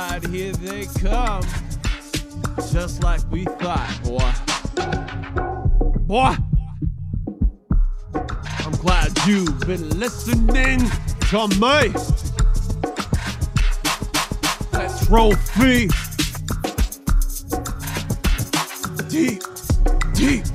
Here they come. Just like we thought, boy. Boy! I'm glad you've been listening to me. That trophy. Deep, deep.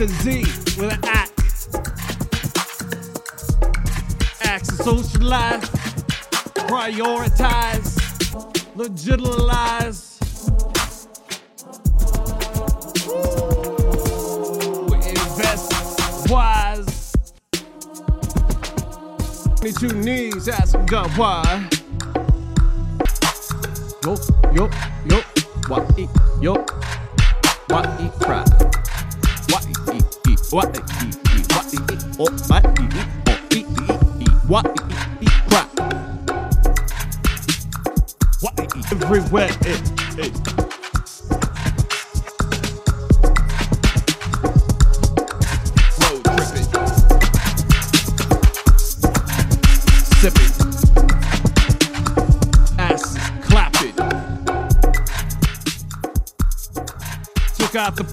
with an axe. Axe to socialize, prioritize, legitimize. Invest wise. Need two knees, ask God why.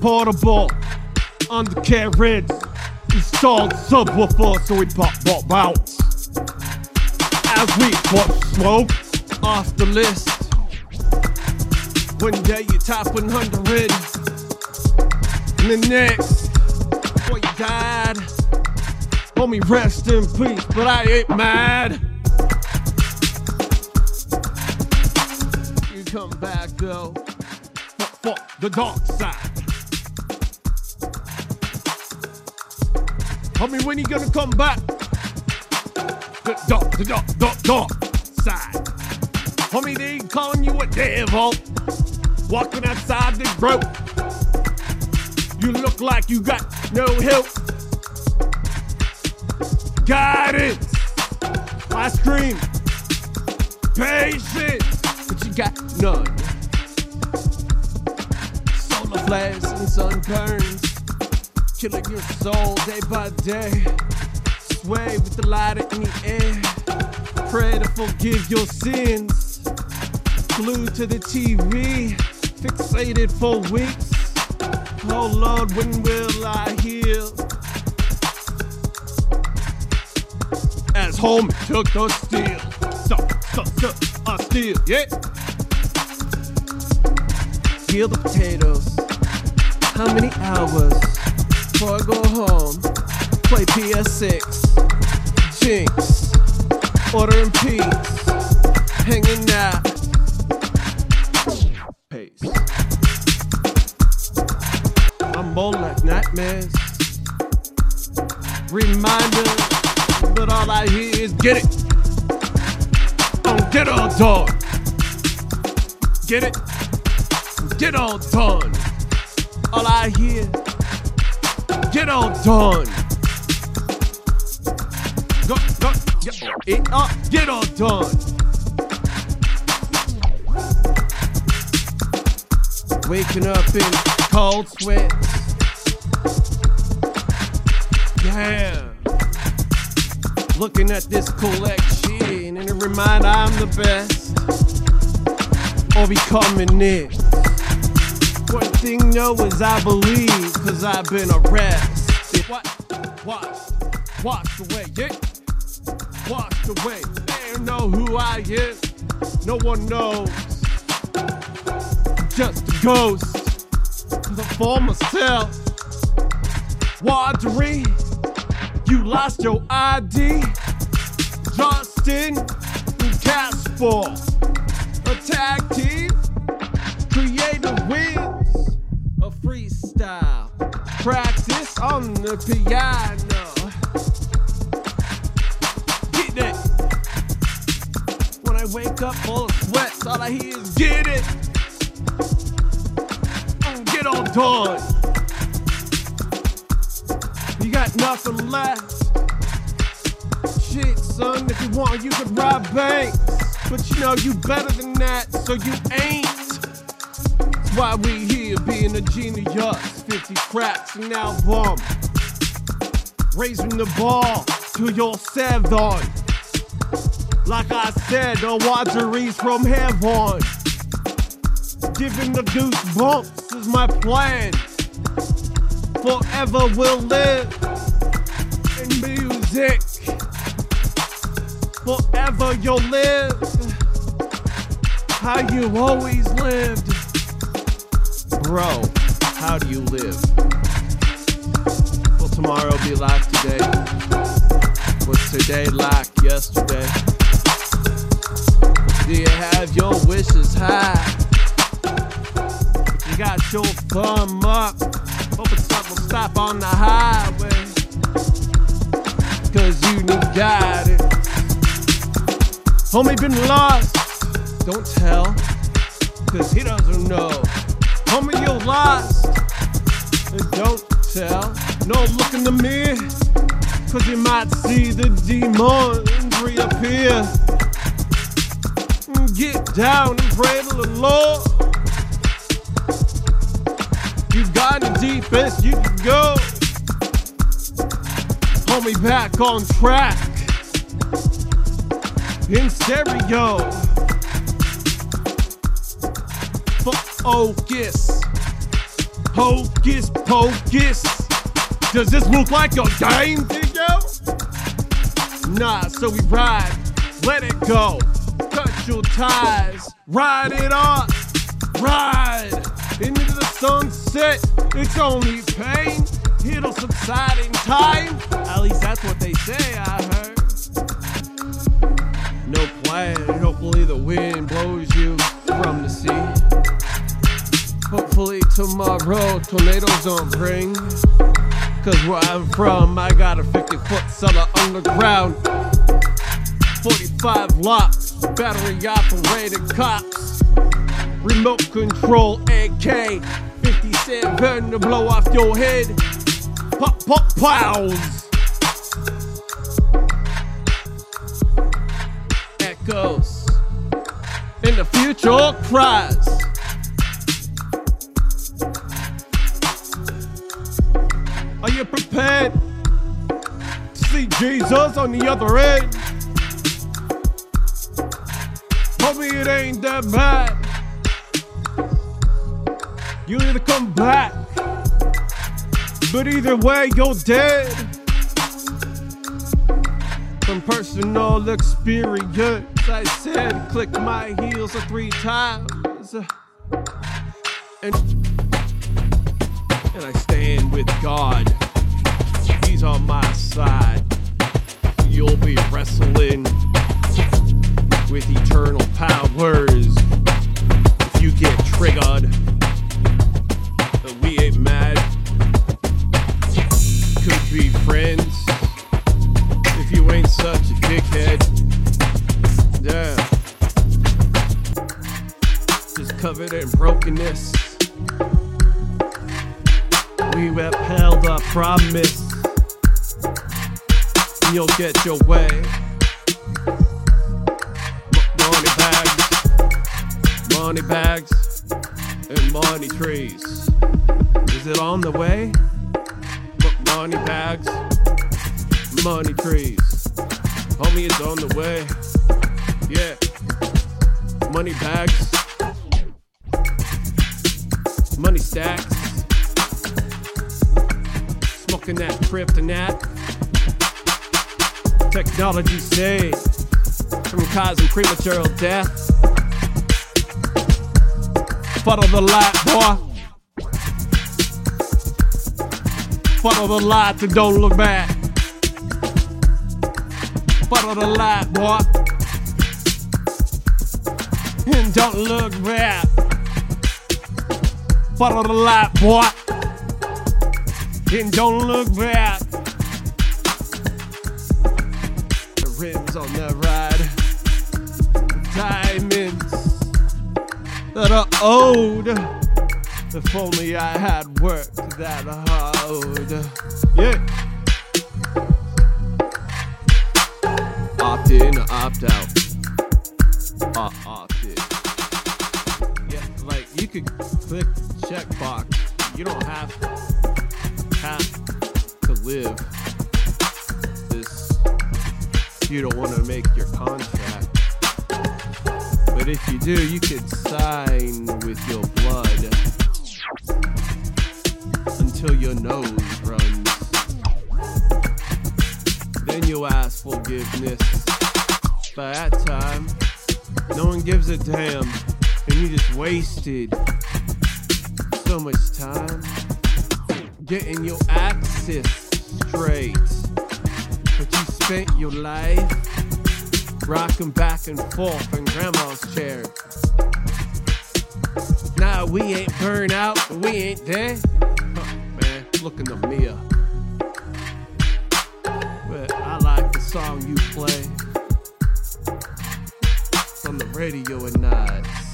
portable undercarriage, installed subwoofer so we pop pop out. As we pop smoke off the list. One day you top 100, and the next, boy you died. Homie, rest in peace, but I ain't mad. You come back though, fuck, fuck the dogs. when you gonna come back? Dot, dot, dot, dot side. Homie, they calling you a devil. Walking outside the rope. You look like you got no help. Guidance. I scream. Patience. But you got none. Solar flares and sun burns killing your soul day by day. Sway with the light in the air. Pray to forgive your sins. Glued to the TV, fixated for weeks. Oh Lord, when will I heal? As home took the steel. Stop, stop, stop, I steal, yeah. Peel the potatoes. How many hours before I go home? Play PS6. Jinx. Ordering peace. Hanging out. Pace. I'm more like nightmares. Reminder, But all I hear is get it. Oh, get all done. Get it? Get all done. All I hear, get all done. Go, get it up, get all done. Waking up in cold sweat. Yeah. Looking at this collection and it remind I'm the best. Or becoming it. Thing no is I believe, cause I've been arrested. What? Washed, washed away, yeah. Washed away. They don't know who I am. No one knows. Just a ghost. The former self. Wadri, you lost your ID. Justin Casper. A tag Practice on the piano. Get that. When I wake up full of sweats, all I hear is get it. Get all done. You got nothing left. Shit, son, if you want, you could rob banks. But you know you better than that, so you ain't. Why we here being a genius. 50 cracks an album. Raising the bar to your seven. Like I said, the wateries from heaven. Giving the goose bumps is my plan. Forever will live in music. Forever you'll live how you always lived. Bro, how do you live? Will tomorrow be like today? Was today like yesterday? Do you have your wishes high? You got your thumb up. Hoping something will stop on the highway. Cause you need guidance. Homie been lost. Don't tell. Cause he doesn't know. Homie, you're lost. And don't tell. No, look in the mirror. Cause you might see the demons reappear. Mm, get down and pray to the Lord. You've gone the deepest you can go. Homie, back on track. In stereo. Focus. Hocus pocus. Does this look like a game video? Nah, so we ride. Let it go. Cut your ties. Ride it on. Ride into the sunset. It's only pain. It'll subside in time. At least that's what they say, I heard. No plan. Hopefully the wind blows you from the sea. Hopefully tomorrow tornadoes don't bring. Cause where I'm from, I got a 50 foot cellar underground. 45 locks, battery operated cops. Remote control AK 57 to blow off your head. Pop, pop, plows. Echoes. In the future cries. Are you prepared to see Jesus on the other end? Homie, it ain't that bad. You need to come back. But either way, you're dead. From personal experience, I said, click my heels three times. And, and I stand with God. He's on my side. You'll be wrestling with eternal powers. If you get triggered, but we ain't mad. Could be friends if you ain't such a dickhead. Yeah. Just covered in brokenness. We upheld our promise. You'll get your way. Money bags, money bags, and money trees. Is it on the way? Money bags, money trees. Homie, it's on the way. Yeah. Money bags, money stacks. Smoking that kryptonite. Technology saved from causing premature death. Follow the light, boy. Follow the light and don't look back. Follow the light, boy. And don't look back. Follow the light, boy. And don't look back. On the ride. Diamonds that are owed. If only I had worked that hard. Yeah. Opt in or opt out. Uh, opt in. Yeah, like you could click checkbox. You don't have have to live. You don't want to make your contract. But if you do, you could sign with your blood until your nose runs. Then you'll ask forgiveness. By that time, no one gives a damn, and you just wasted so much time getting your axis straight. Your life rocking back and forth in grandma's chair. Nah, we ain't burned out, we ain't dead. Huh, man, look in the mirror. But I like the song you play on the radio at nights.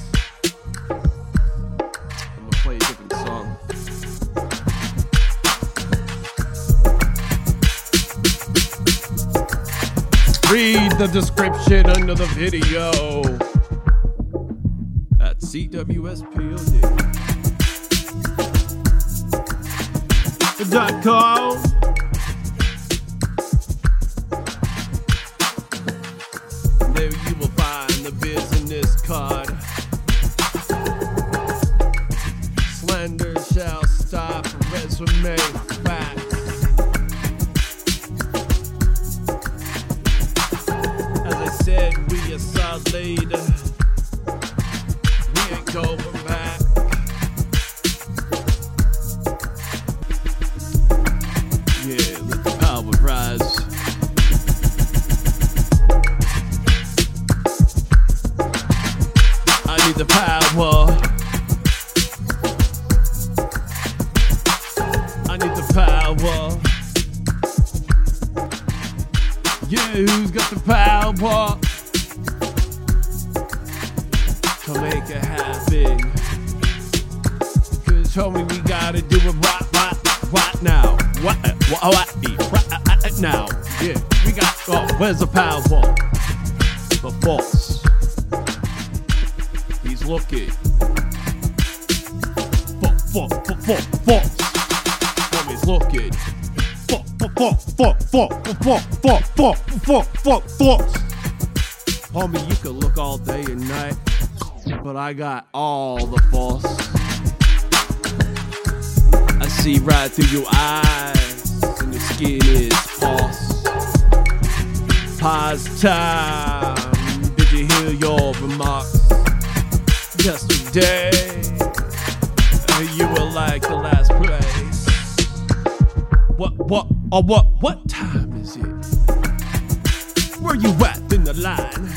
Read the description under the video at CWSPOD.com. see right through your eyes, and your skin is pulse. Pause time. Did you hear your remarks? Yesterday, you were like the last place. What, what, or what, what time is it? Where you at in the line?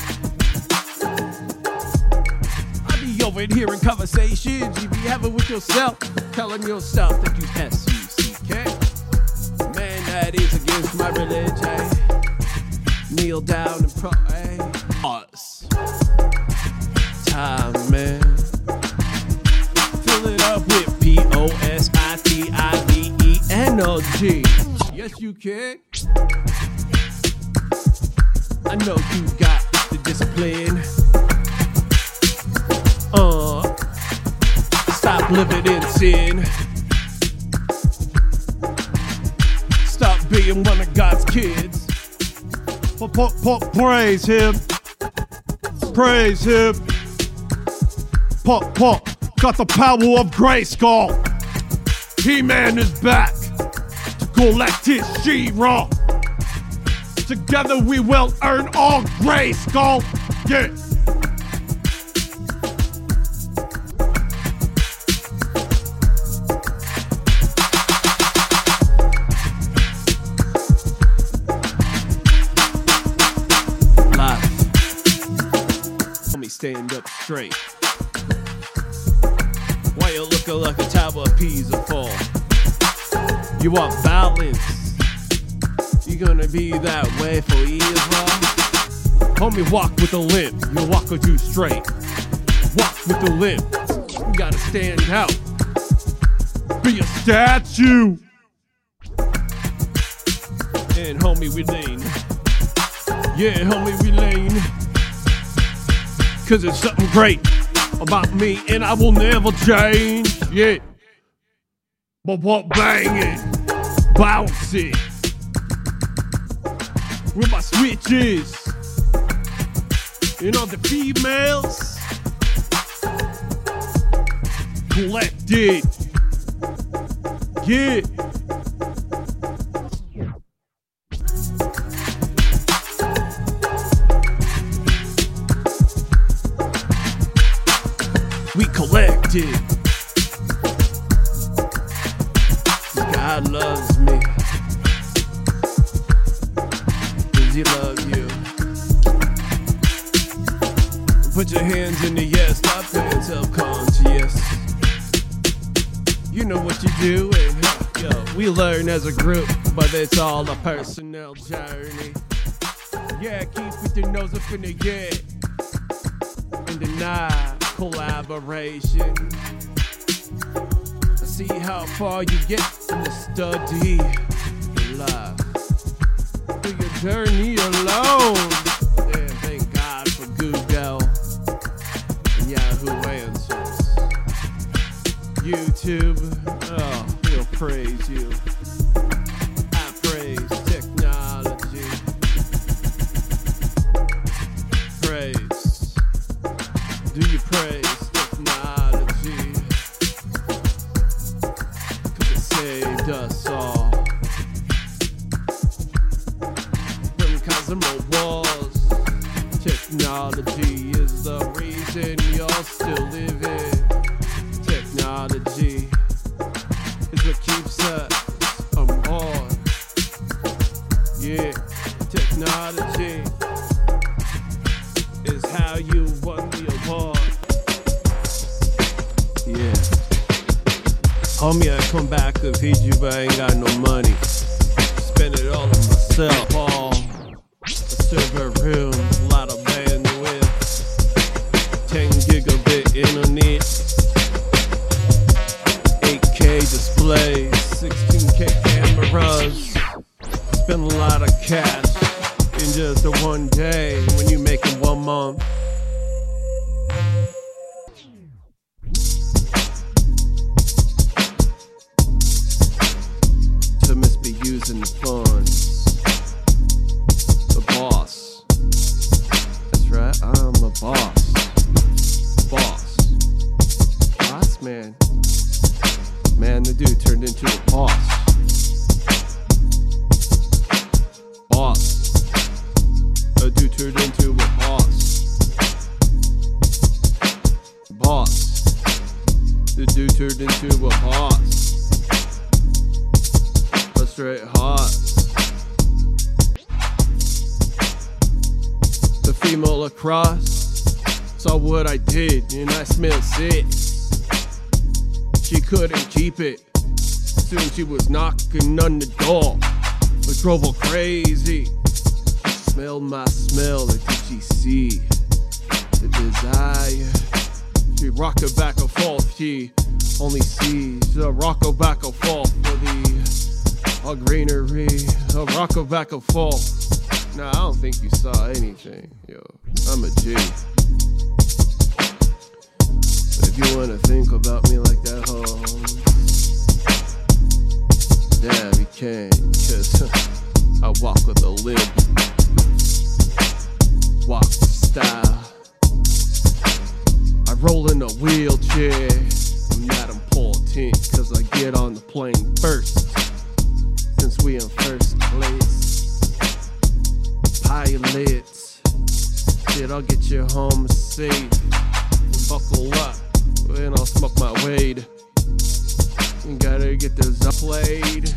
I be over hearing conversations you be having with yourself, telling yourself that you S-U-C-K. Man, that is against my religion. Kneel down and pray. Us. Time, man. Fill it up with P-O-S-I-T-I-V-E-N-O-G. Yes, you can. I know you got the discipline. Uh, living in sin. Stop being one of God's kids. Praise him. Praise him. P- p- got the power of Grayskull. He-Man is back to collect his She-Ra. Together we will earn all Grayskull. Yeah. Straight. Why you looking like a tower of Pisa fall? You want balance. You gonna be that way for years, bro? Homie, walk with a limp. You walk with you straight. Walk with the limp. You gotta stand out. Be a statue. And homie, we lean. Yeah, homie, we lean. Cause it's something great about me and I will never change. Yeah. But what bang it, bounce it. With my switches. You know the females collected. Yeah. God loves me. Does he love you? Put your hands in the air, stop being self-conscious. You know what you do, and yo, we learn as a group, but it's all a personal journey. Yeah, keep with your nose up in the air and deny collaboration. See how far you get in the study of life. Do your journey alone. And thank God for Google and Yahoo Answers. YouTube, oh, he'll praise you. What I did and I smelled sick. She couldn't keep it. Soon she was knocking on the door. It drove her crazy. She smelled my smell, like did she see the desire? She rocked her back and forth. She only sees a rock her back and forth for the a greenery. A rock her back and forth. Nah, I don't think you saw anything. Yo, I'm a G. You wanna think about me like that, ho, damn, you can, cause I walk with a limp. Walk the style. I roll in a wheelchair. I'm not important, cause I get on the plane first. Since we in first place. Pilots. Shit, I'll get you home safe. Buckle up, and I'll smoke my weed. Gotta get this up played.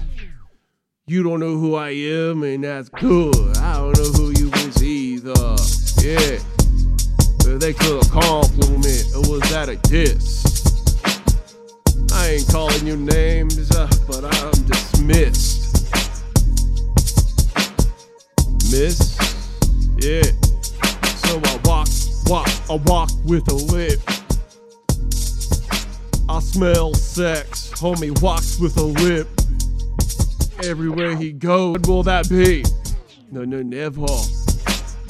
You don't know who I am, and that's good. I don't know who you is either. Yeah. But they could have compliment, or was that a diss? I ain't calling you names, uh, but I'm dismissed. Miss? Yeah. So I walk, walk, I walk with a lip. I smell sex, homie walks with a lip. Everywhere he goes, what will that be? No, no, never.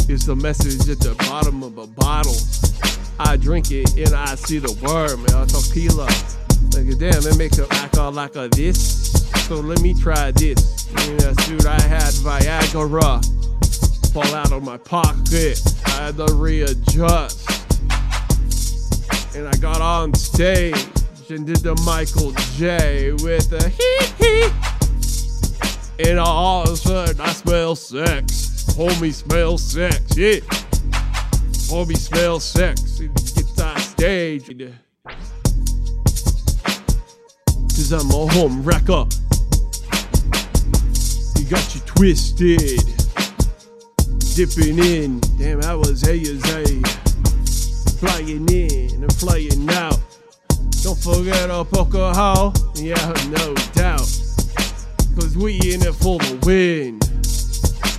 It's the message at the bottom of a bottle. I drink it and I see the worm, man. Tequila. Like, damn, it make it act all like a this. So let me try this. Yeah, dude, I had Viagra fall out of my pocket. I had to readjust. And I got on stage and did the Michael J with a hee hee. And all of a sudden, I smell sex. Homie smell sex, yeah. Homie smell sex. He gets on stage. Cause I'm a home wrecker. You got you twisted. Dipping in. Damn, I was A as A. Flying in and flying out. Don't forget a poker hole. Yeah, no doubt. Cause we in it for the win.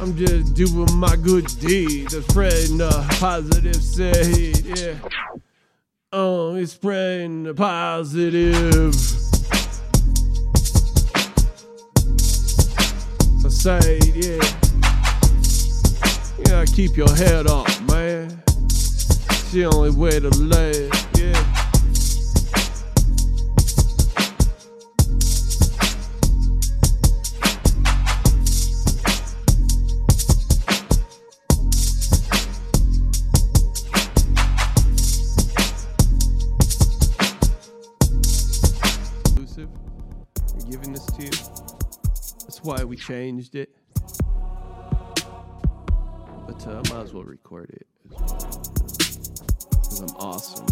I'm just doing my good deed. The spreading the positive side, yeah. Oh, it's spreading the positive. Side, yeah. Yeah, keep your head up, man. It's the only way to live, That's why we changed it. But uh, I might as well record it. Because I'm awesome.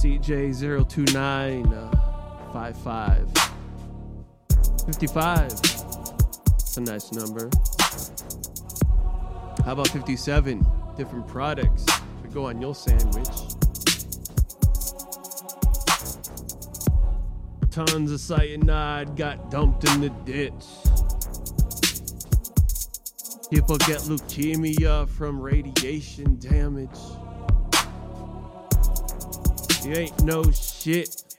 CJ029 uh, 55 55. A nice number. How about 57? Different products to go on your sandwich. Tons of cyanide got dumped in the ditch. People get leukemia from radiation damage. You ain't no shit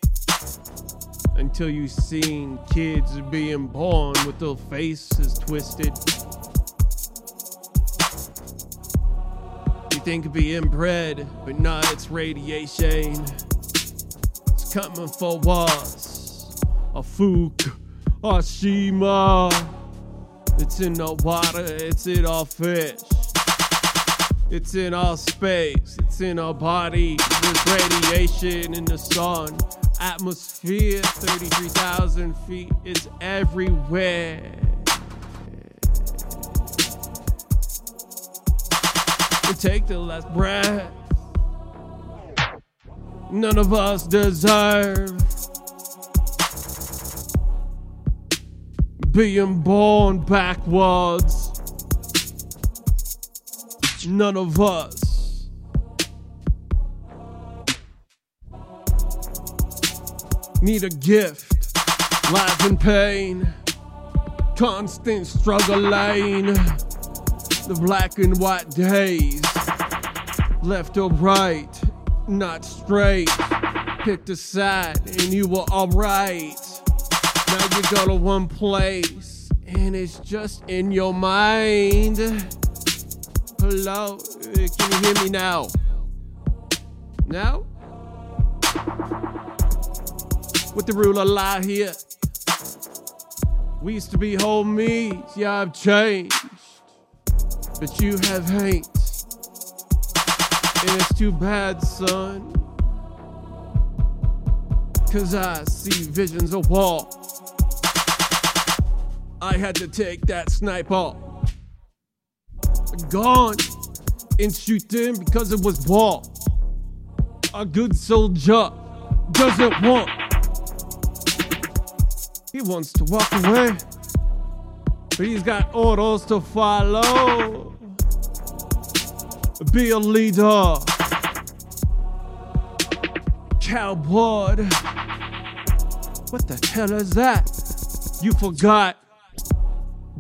until you seen kids being born with their faces twisted. You think being bred, but nah, it's radiation. It's coming for us. A Fukushima. It's in the water, it's in our fish. It's in our space, it's in our body. There's radiation in the sun. Atmosphere, 33,000 feet, it's everywhere. And take the last breath. None of us deserve being born backwards. None of us. Need a gift, life in pain, constant struggle lane. the black and white days, left or right, not straight, picked a side and you were alright. Now you go to one place and it's just in your mind. Hello, can you hear me now? Now? With the ruler lie here. We used to be homies, yeah, I've changed. But you have hate. And it's too bad, son. Cause I see visions of war. I had to take that sniper gone and shoot him because it was war. A good soldier doesn't want. He wants to walk away, but he's got orders to follow. Be a leader. Cowboy. What the hell is that? You forgot.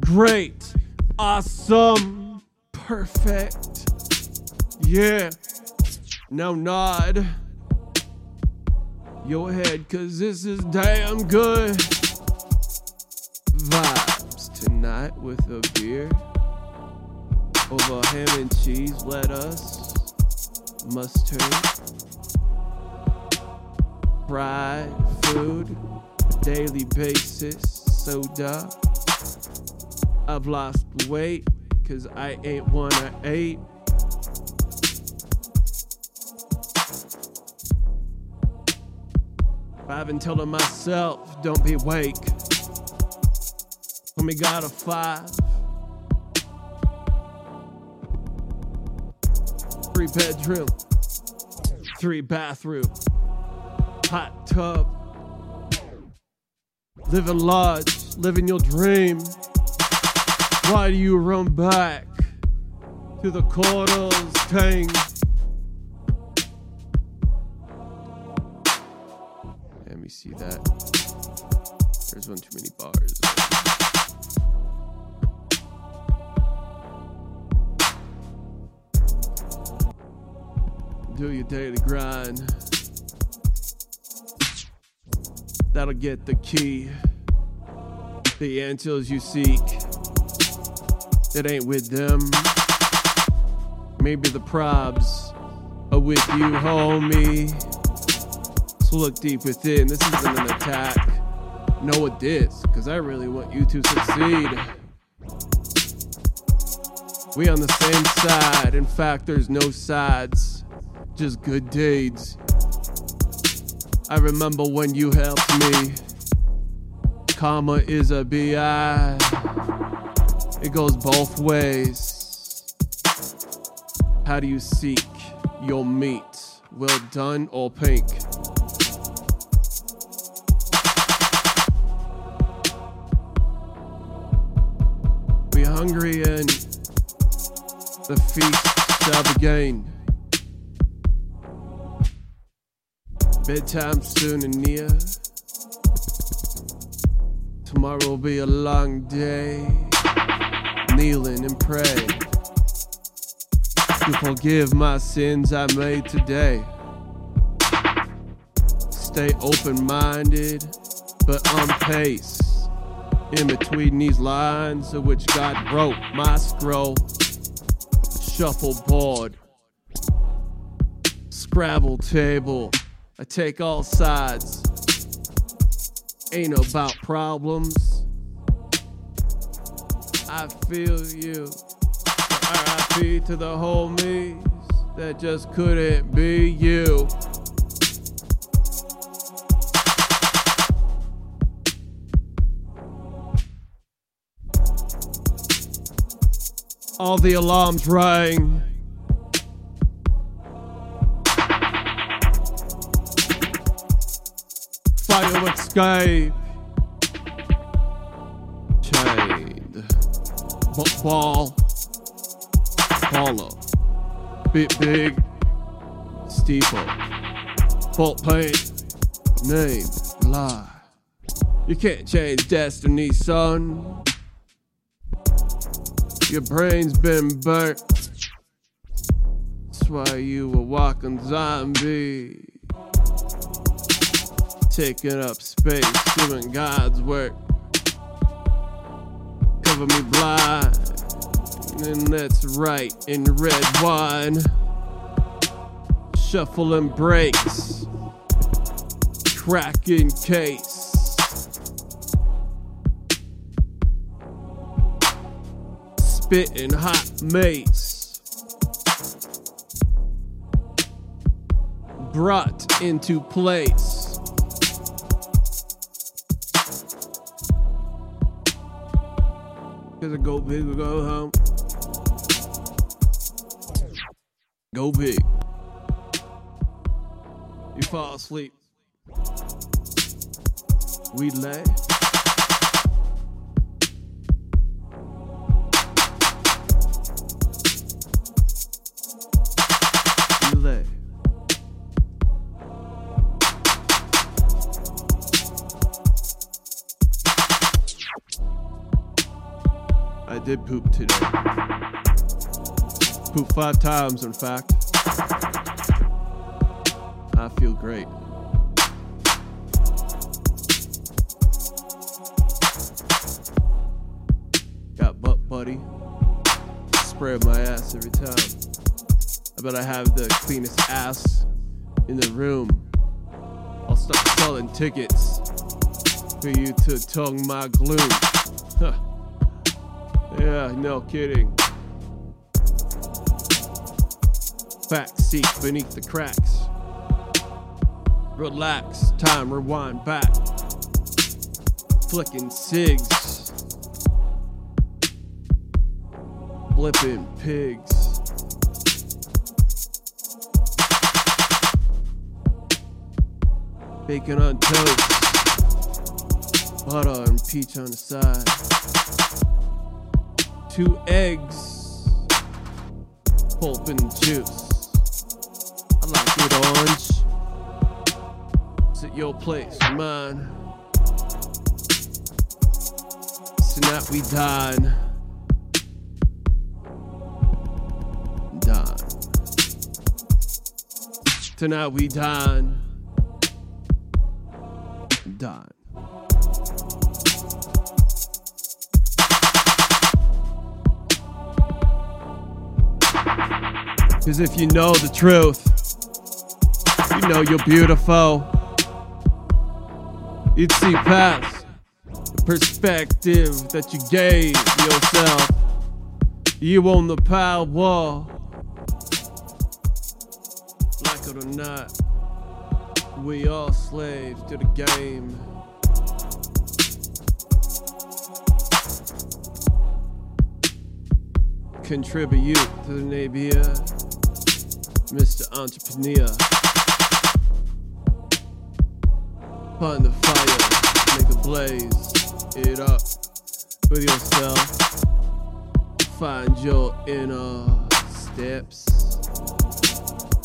Great. Awesome perfect. Yeah. Now nod your head, cause this is damn good. Tonight with a beer. Over ham and cheese, lettuce, mustard, fried food, daily basis, soda. I've lost weight cause I ain't one of eight. I've been telling myself, don't be wake. We got a five. Three bedroom, three bathroom, hot tub. Living large, living your dream. Why do you run back to the quarters, Tang? Let me see that. There's one too many bars. Do your daily grind. That'll get the key. The answers you seek. It ain't with them. Maybe the probs are with you, homie. So look deep within. This isn't an attack. Know a diss, because I really want you to succeed. We on the same side. In fact, there's no sides, just good deeds. I remember when you helped me. Karma is a BI. It goes both ways. How do you seek your meat? Well done or pink? We hungry and the feast shall begin. Bedtime soon and near. Tomorrow will be a long day kneeling and pray to forgive my sins I made today. Stay open minded, but on pace. In between these lines of which God wrote my scroll, shuffleboard, Scrabble table, I take all sides. Ain't about problems. I feel you. RIP to the homies that just couldn't be you. All the alarms rang. Escape. Chained. Ball. Follow. Bit big. Steeple. Fault paint. Name. Lie. You can't change destiny, son. Your brain's been burnt. That's why you a walking zombie. Taking up space, doing God's work. Cover me blind. And that's right, in red wine. Shuffling breaks. Cracking case. spitting hot mace. Brought into place. I go big or go home. Go big. You fall asleep. We lay. Did poop today. Poop five times, in fact. I feel great. Got butt buddy. Spray my ass every time. I bet I have the cleanest ass in the room. I'll start selling tickets for you to tongue my gloom. Yeah, no kidding. Back seat beneath the cracks. Relax, time rewind back. Flicking cigs. Flipping pigs. Bacon on toast. Butter and peach on the side. Two eggs. Pulp and juice. I like it orange. It's at your place, mine. Tonight we dine. Dine. Tonight we dine. Cause if you know the truth, you know you're beautiful. You'd see past the perspective that you gave yourself. You own the power. Like it or not, we all slaves to the game. Contribute to the Nabia, Mr. Entrepreneur. Find the fire, make a blaze it up with yourself. Find your inner steps.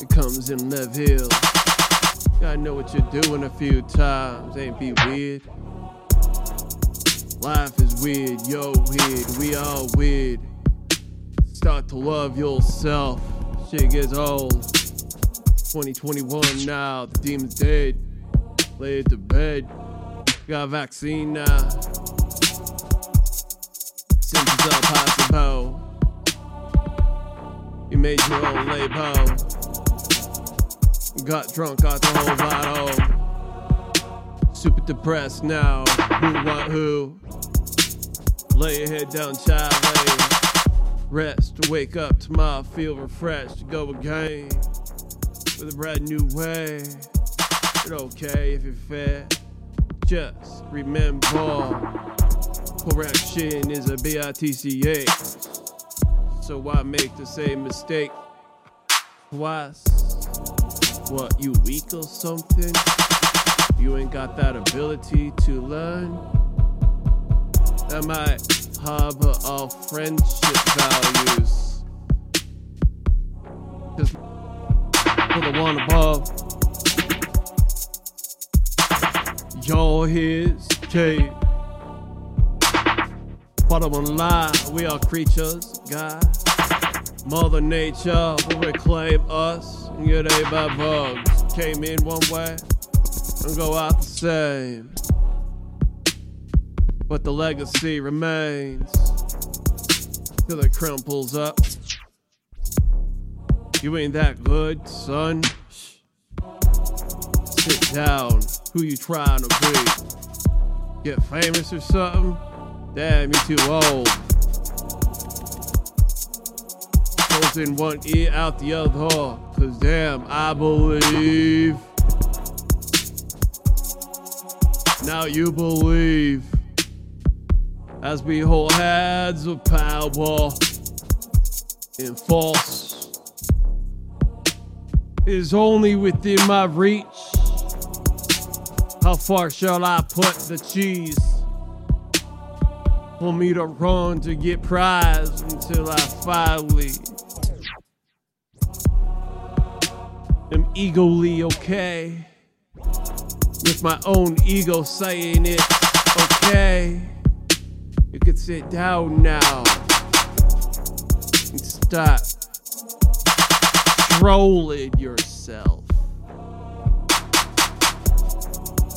It comes in left heel. Gotta know what you're doing a few times, ain't be weird. Life is weird, yo weird, we all weird. Start to love yourself. Shit gets old. 2021 now, the demon's dead. Lay it to bed. Got a vaccine now. Symptoms all possible. You made your own label. Got drunk, got the whole bottle. Super depressed now. Who want who? Lay your head down, child. Lay. Rest, To wake up tomorrow, feel refreshed. To Go again with a brand new way. It's okay if you're fair. Just remember, correction is a B-I-T-C-H. So why make the same mistake twice. What, you weak or something? You ain't got that ability to learn? That might harbor all friendship values. Just for the one above. You're his cave. Bottom line, we are creatures, God. Mother Nature will reclaim us and get ate by bugs. Came in one way and go out the same. But the legacy remains till it crumples up. You ain't that good, son. Sit down. Who you trying to be? Get famous or something? Damn, you too old. Goes in one ear, out the other. Cause damn, I believe. Now you believe. As we hold hands of power and false is only within my reach. How far shall I put the cheese? For me to run to get prize until I finally am egoly okay. With my own ego saying it's okay. You could sit down now and stop trolling yourself.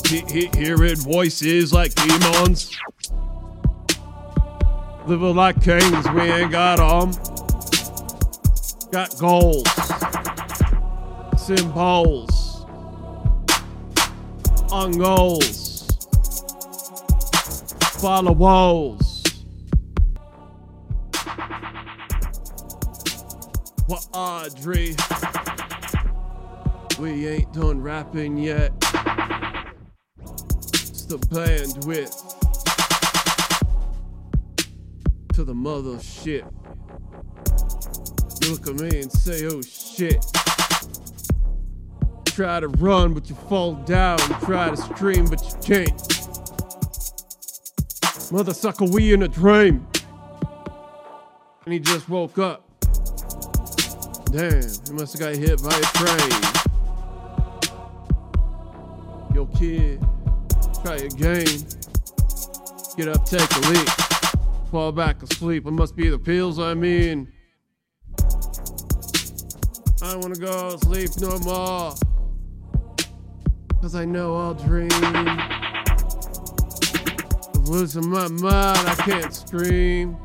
He- he- hearing voices like demons. Living like kings, we ain't got 'em. Got goals, symbols, on goals, follow walls. Audrey? We ain't done rapping yet. It's the bandwidth to the mother shit. You look at me and say, oh shit. Try to run, but you fall down. Try to stream, but you can't. Mother sucker, we in a dream. And he just woke up. Damn, he must have got hit by a train. Yo, kid, try again. Get up, take a leak. Fall back asleep. It must be the pills I mean. I don't wanna go sleep no more. Cause I know I'll dream. Of losing my mind, I can't scream.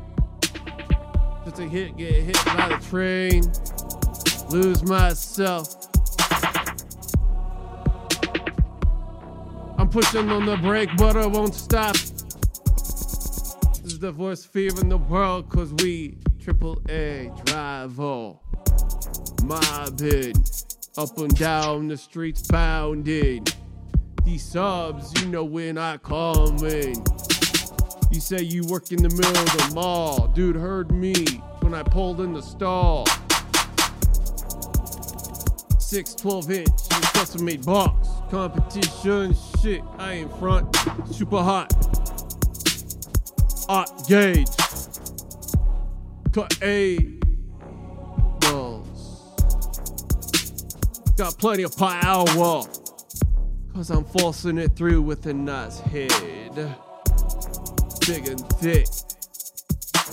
Just a hit, get hit by the train. Lose myself. I'm pushing on the brake, but I won't stop. This is the worst fear in the world, cause we triple A drive all mobbing up and down the streets bounding. These subs, you know when I come in. You say you work in the middle of the mall. Dude heard me when I pulled in the stall. 6 12 inch custom made box. Competition shit, I ain't front. Super hot. Hot gauge. Cut A. Got plenty of power. Cause I'm forcing it through with a nice head. Big and thick.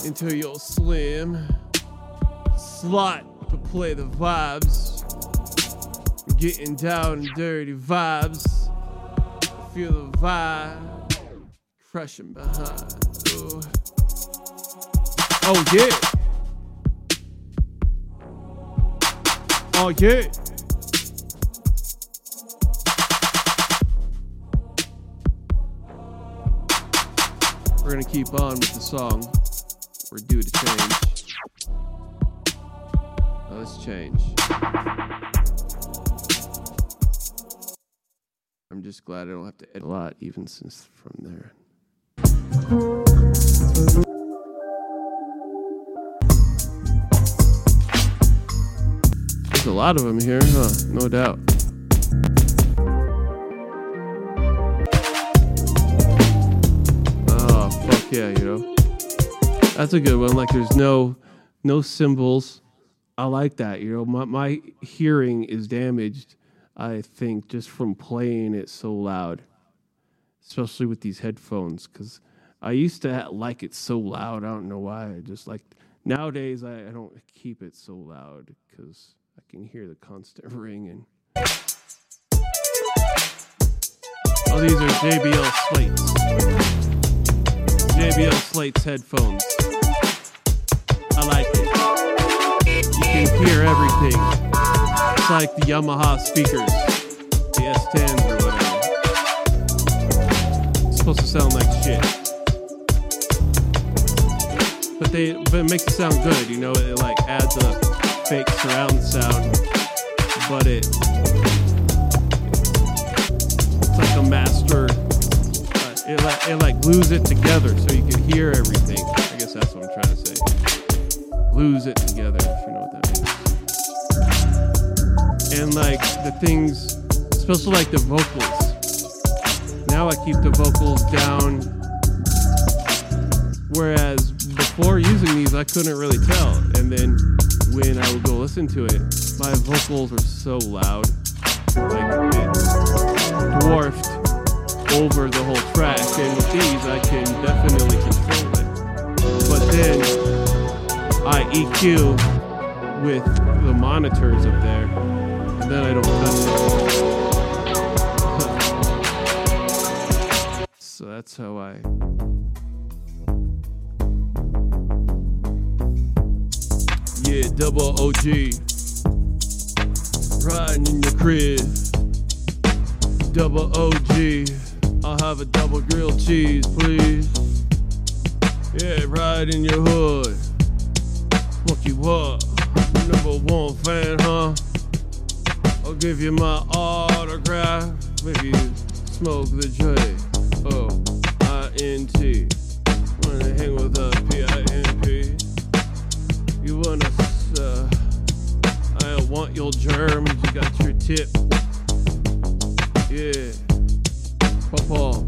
Until you're slim. Slot to play the vibes. Getting down and dirty vibes. Feel the vibe. Crushing behind. Ooh. Oh, yeah. Oh, yeah. We're gonna keep on with the song. We're due to change. Let's change. I'm just glad I don't have to edit a lot, even since from there. There's a lot of them here, huh? No doubt. Oh, fuck yeah, you know. That's a good one. Like there's no no symbols. I like that. You know, my my hearing is damaged, I think, just from playing it so loud. Especially with these headphones, because I used to like it so loud. I don't know why. I just like nowadays I, I don't keep it so loud because I can hear the constant ringing. Oh, these are JBL slates. JBL Slates headphones. I like it. You can hear everything. It's like the Yamaha speakers, the S10s or whatever. It's supposed to sound like shit. But they but it makes it sound good, you know, it like adds a fake surround sound. But it it's like a master it like it like glues it together so you can hear everything. I guess that's what I'm trying to say. Glues it together, if you know what that. And like the things, especially like the vocals. Now I keep the vocals down. Whereas before using these, I couldn't really tell. And then when I would go listen to it, my vocals were so loud, like it dwarfed over the whole track. And with these, I can definitely control it. But then I EQ with the monitors up there, then I don't touch it. so that's how I. Yeah, double OG. Riding in your crib. Double OG. I'll have a double grilled cheese, please. Yeah, ride in your hood. Fuck you up. Number one fan, huh? I'll give you my autograph if you smoke the J. O I N T. Wanna hang with a P I N P? You wanna, uh, I want your germs, you got your tip. Yeah. Papa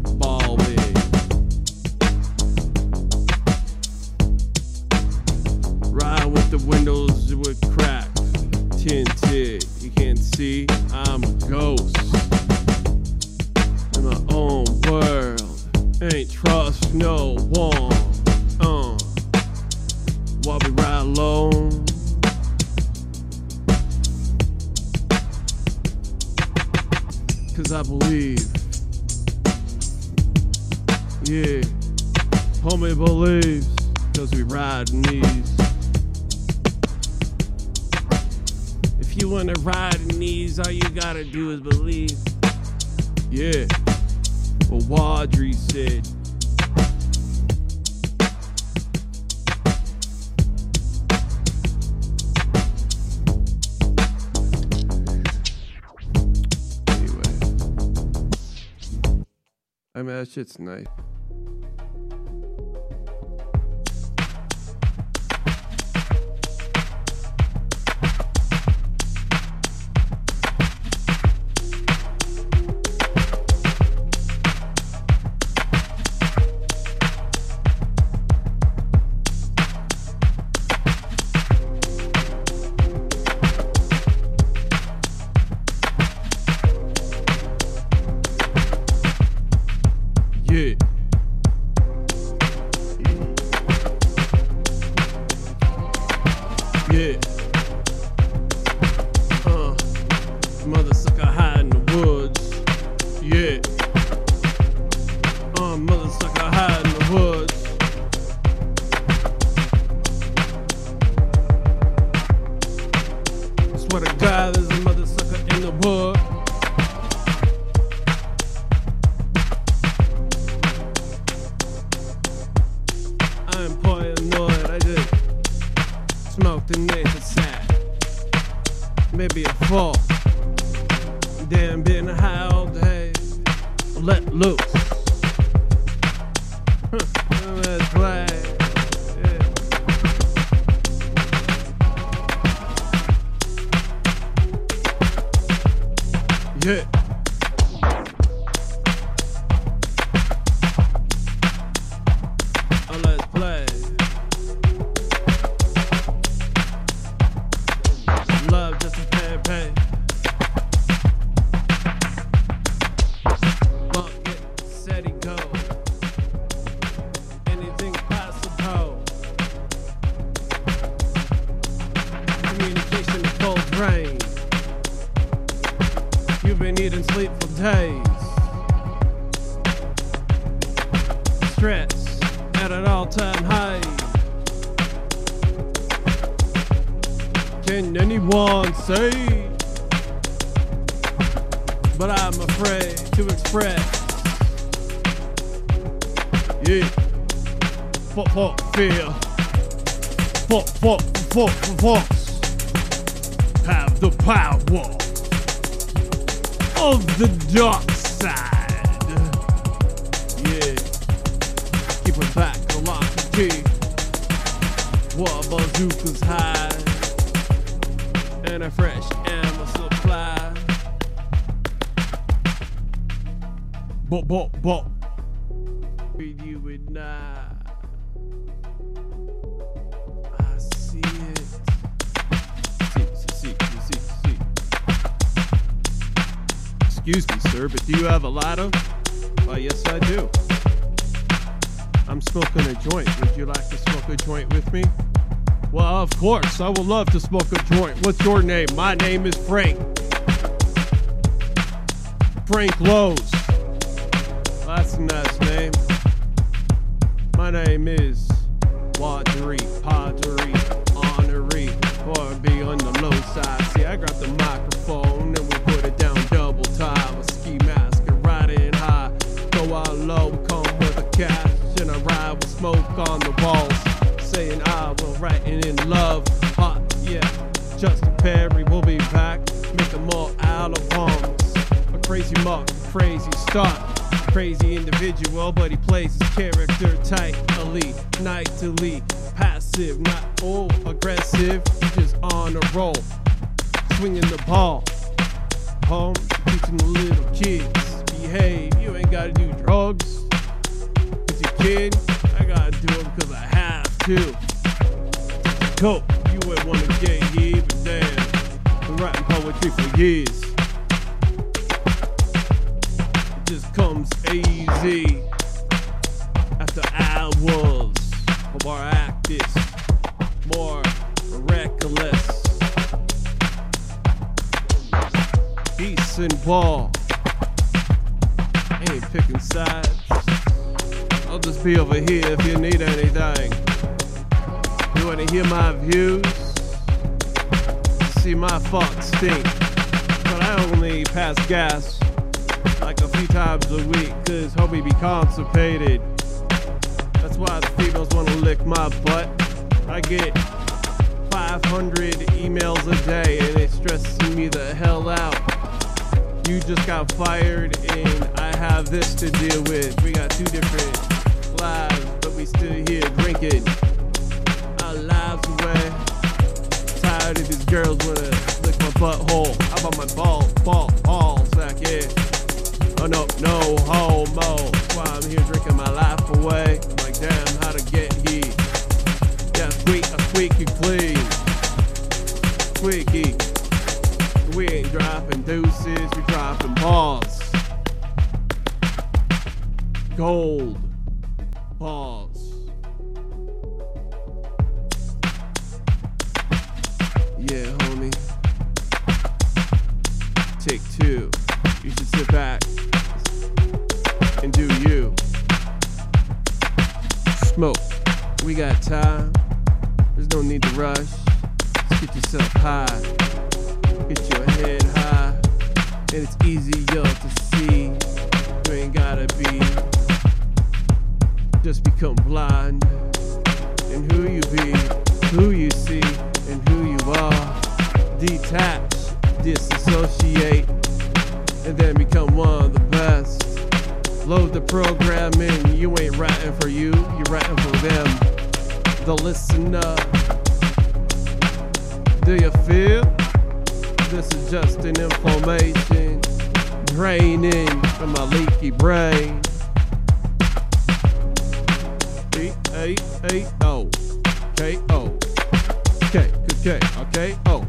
I mean, fear. Fuck, fuck, fuck, fuck. Have the power of the dark side. Yeah. Keep it back, a lock the key. War bazookas high. And a fresh ammo supply. Bop, bop, bop. Excuse me, sir, but do you have a lighter? Why, yes, I do. I'm smoking a joint. Would you like to smoke a joint with me? Well, of course. I would love to smoke a joint. What's your name? My name is Frank. Frank Lowe's. That's a nice name. My name is Wadri Padri Honorary. Or be on the low side. See, I got the microphone cash. And I ride with smoke on the walls. Saying I will writing in love. Hot, yeah. Justin Perry will be back. Making more albums. A crazy muck, crazy stunt. Crazy individual, but he plays his character tightly, nightly, passive, not all aggressive. He's just on a roll, swinging the ball. Home, teaching the little kids behave. You ain't gotta do drugs, cause kid. I gotta do them cause I have to. Coke, you ain't wanna get here, but damn, been writing poetry for years. It just comes easy after hours of our actors, more reckless. Decent ball. Ain't picking sides. I'll just be over here if you need anything. You wanna hear my views? See my fuck stink. But I only pass gas like a few times a week, cause homie be constipated. That's why the females wanna lick my butt. I get 500 emails a day and it's stressing me the hell out. You just got fired and I have this to deal with. We got two different but we still here drinking our lives away. Tired of these girls wanna lick my butthole. How about my ball, ball, ball sack, yeah. Oh no, no homo. That's why I'm here drinking my life away. I'm like, damn, how to get here? Yeah, squeak, a squeaky clean. Squeaky. We ain't dropping deuces, we dropping balls. Gold balls. Yeah, homie. Take two. You should sit back and do you. Smoke. We got time. There's no need to rush. Just get yourself high. Get your head high. And it's easier to see. You ain't gotta be. Just become blind. And who you be, who you see. and who you are. Detach, disassociate, and then become one of the best. Load the program in. You ain't writing for you, you're writing for them. The listener. Do you feel? This is just an inflammation draining from my leaky brain. E A A O K O K K K O.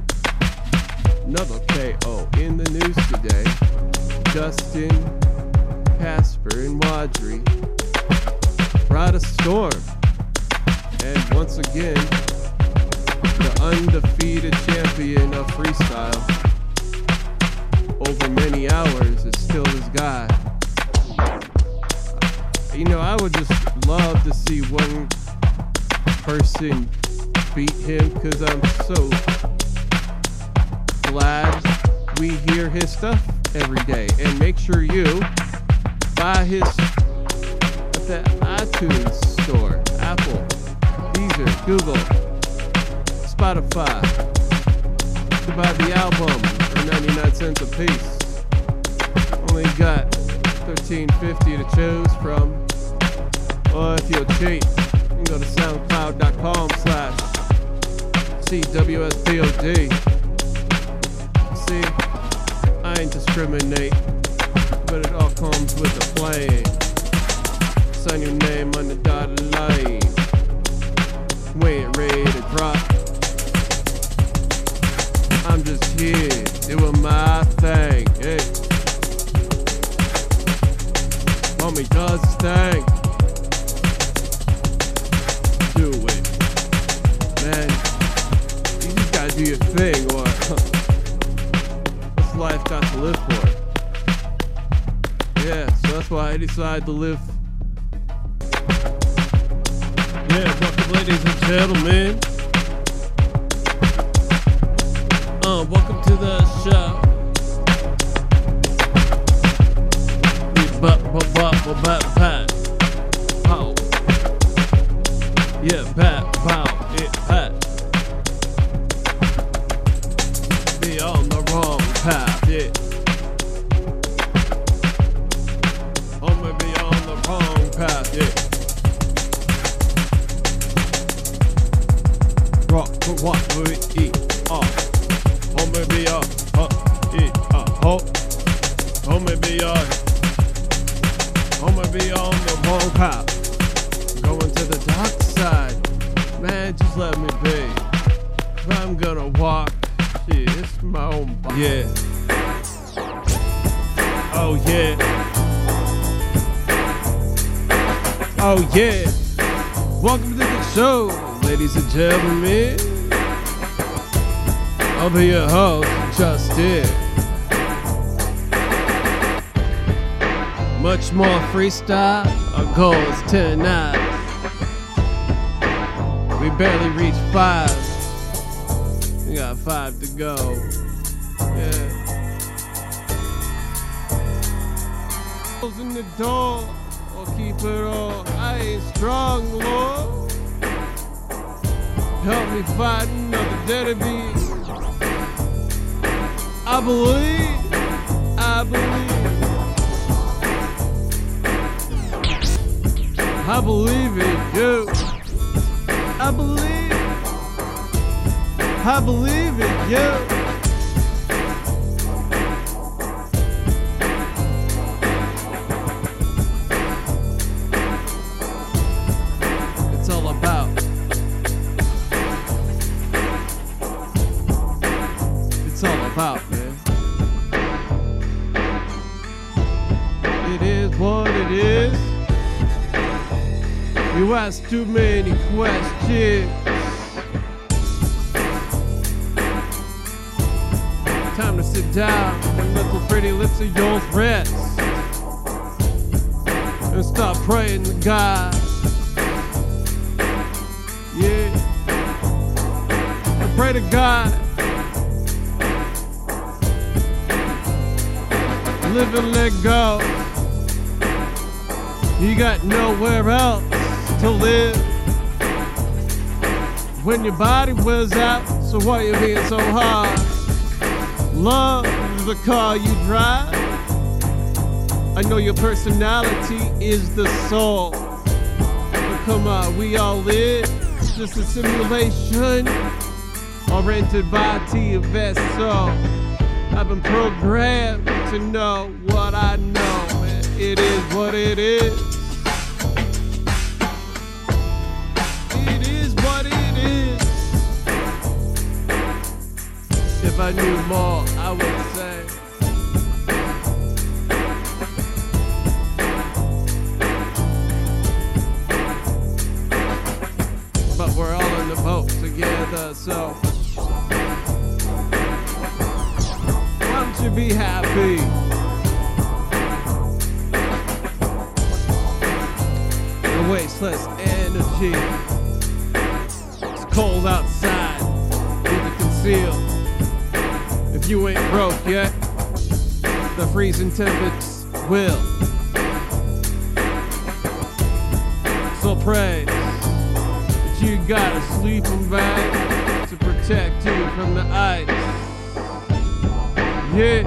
Another K O in the news today. Justin, Casper, and Wadri brought a storm, and once again, the undefeated champion of freestyle over many hours is still this guy. You know, I would just love to see one person beat him because I'm so glad we hear his stuff every day. And make sure you buy his at the iTunes store, Apple, Deezer, Google, Spotify. To buy the album for 99 cents a piece. Only got 13.50 to choose from. Or if you're cheap, you can go to soundcloud.com slash CWSPOD. See, I ain't discriminate, but it all comes with a plan. Sign your name on the dotted line. We ain't ready to drop. I'm just here doing my thing. Hey. Homie does thing. Do your thing or what's life got to live for? Yeah, so that's why I decided to live. Yeah, welcome ladies and gentlemen. Uh, welcome to the show. Yeah, pat, ask too many questions. Time to sit down and let the pretty lips of yours rest. And stop praying to God. Yeah. And pray to God. Live and let go. You got nowhere else to live. When your body wears out, So why you being so hard? Love is the car you drive. I know your personality is the soul. But come on, we all live. Just a simulation. All rented by TFSO. I've been programmed to know what I know. And it is what it is. If I freezing temps will. So pray that you got a sleeping bag to protect you from the ice. Yeah,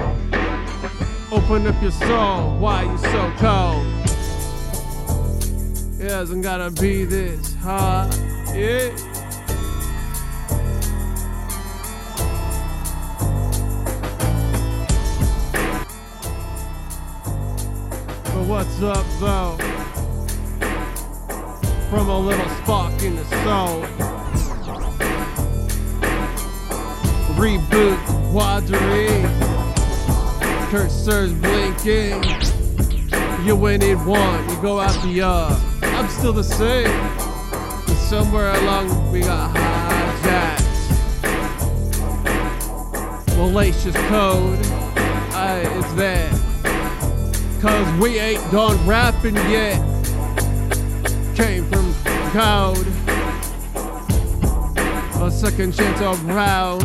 open up your soul. Why you so cold? It doesn't gotta be this hard. Yeah. Though? From a little spark in the soul. Reboot Quadri. Cursors blinking. You win it one, you go out the other. I'm still the same. But somewhere along we got hijacked. Malicious code. Aye, it's there. Cause we ain't done rapping yet. Came from code. A second chance around.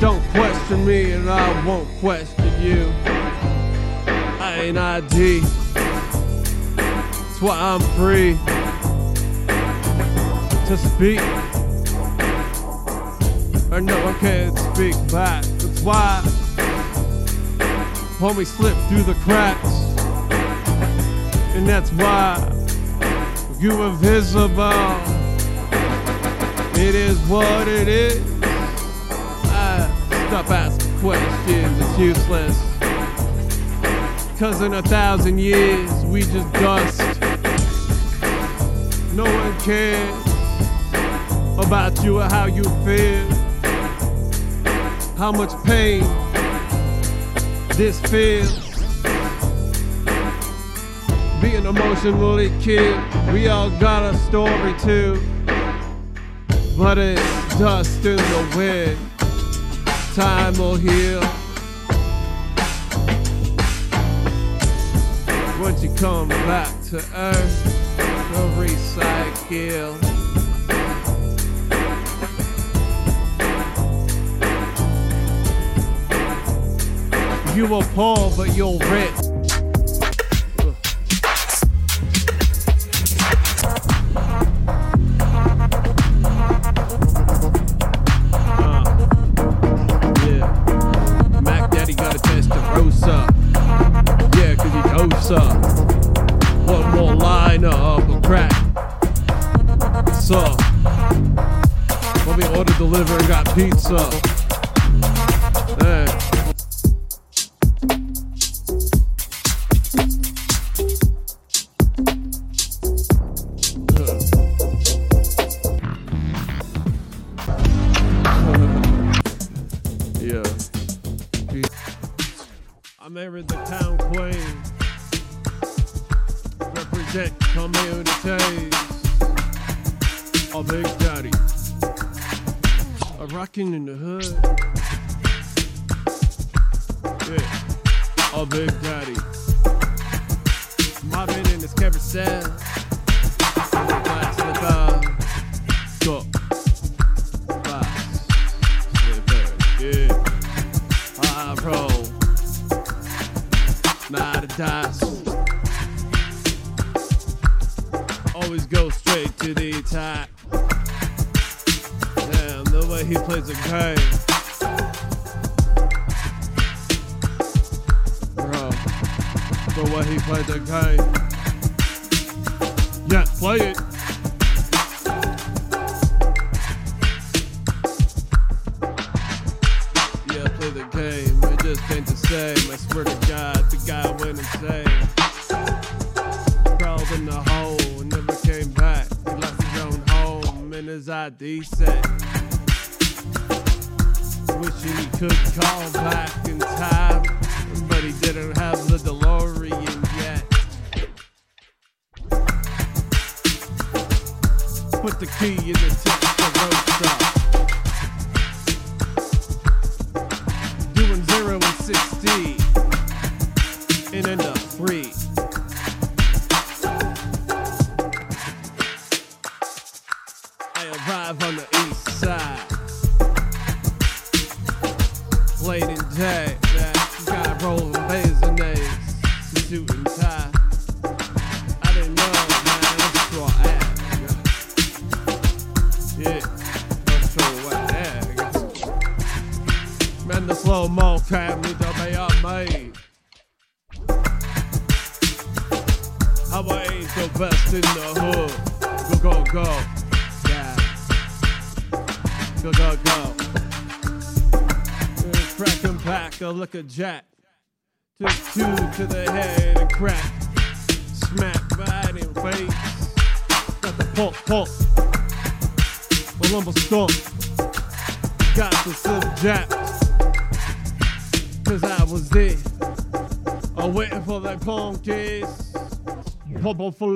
Don't question me and I won't question you. I ain't ID. That's why I'm free to speak. I know I can speak back. That's why homie slipped through the cracks. And that's why you invisible. It is what it is. I stop asking questions, it's useless. Cause in a thousand years we just dust. No one cares about you or how you feel. How much pain this feels. Being emotionally killed, we all got a story too. But it's dust in the wind. Time will heal. Once you come back to earth, we'll recycle. We ordered deliver and got pizza. Don't have the DeLorean yet. Put the key in the top of the roadside. probable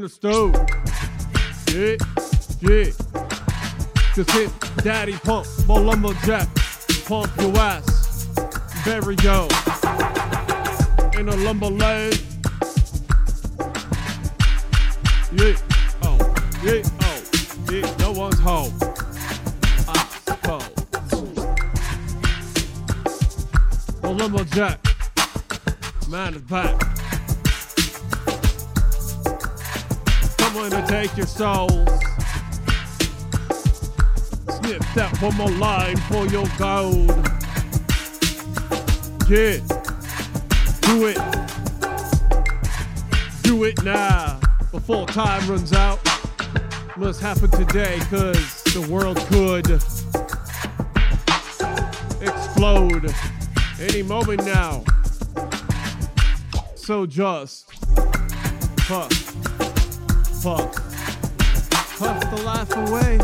Are we misunderstood? Yeah, yeah. Cause hit daddy pump, more lumberjack, pump your ass. Very yo. In a lumber lane. Souls. Snip that one more line for your gold. Yeah, do it. Do it now before time runs out. Must happen today, cause the world could explode any moment now. So just puff, puff, puff the life away.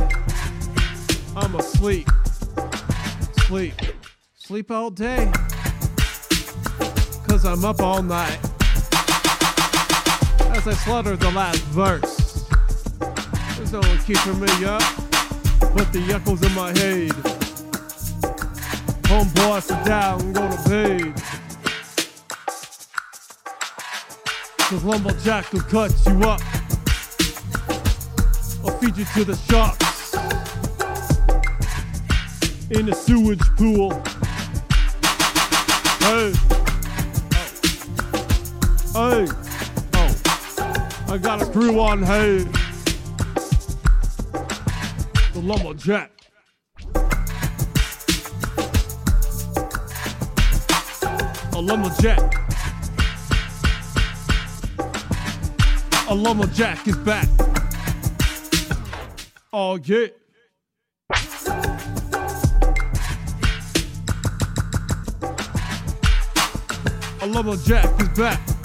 I'm asleep, sleep, sleep all day. Cause I'm up all night as I slaughter the last verse. There's no one keeping me up but the echoes in my head. Homeboy, sit down, I'm gonna pay. Cause Lumberjack will cut you up. Feed you to the sharks. In the sewage pool. Hey. Hey. Oh. I got a crew on hey. The Lumberjack. A lumberjack. A lumberjack is back. Oh yeah. A Jack is back.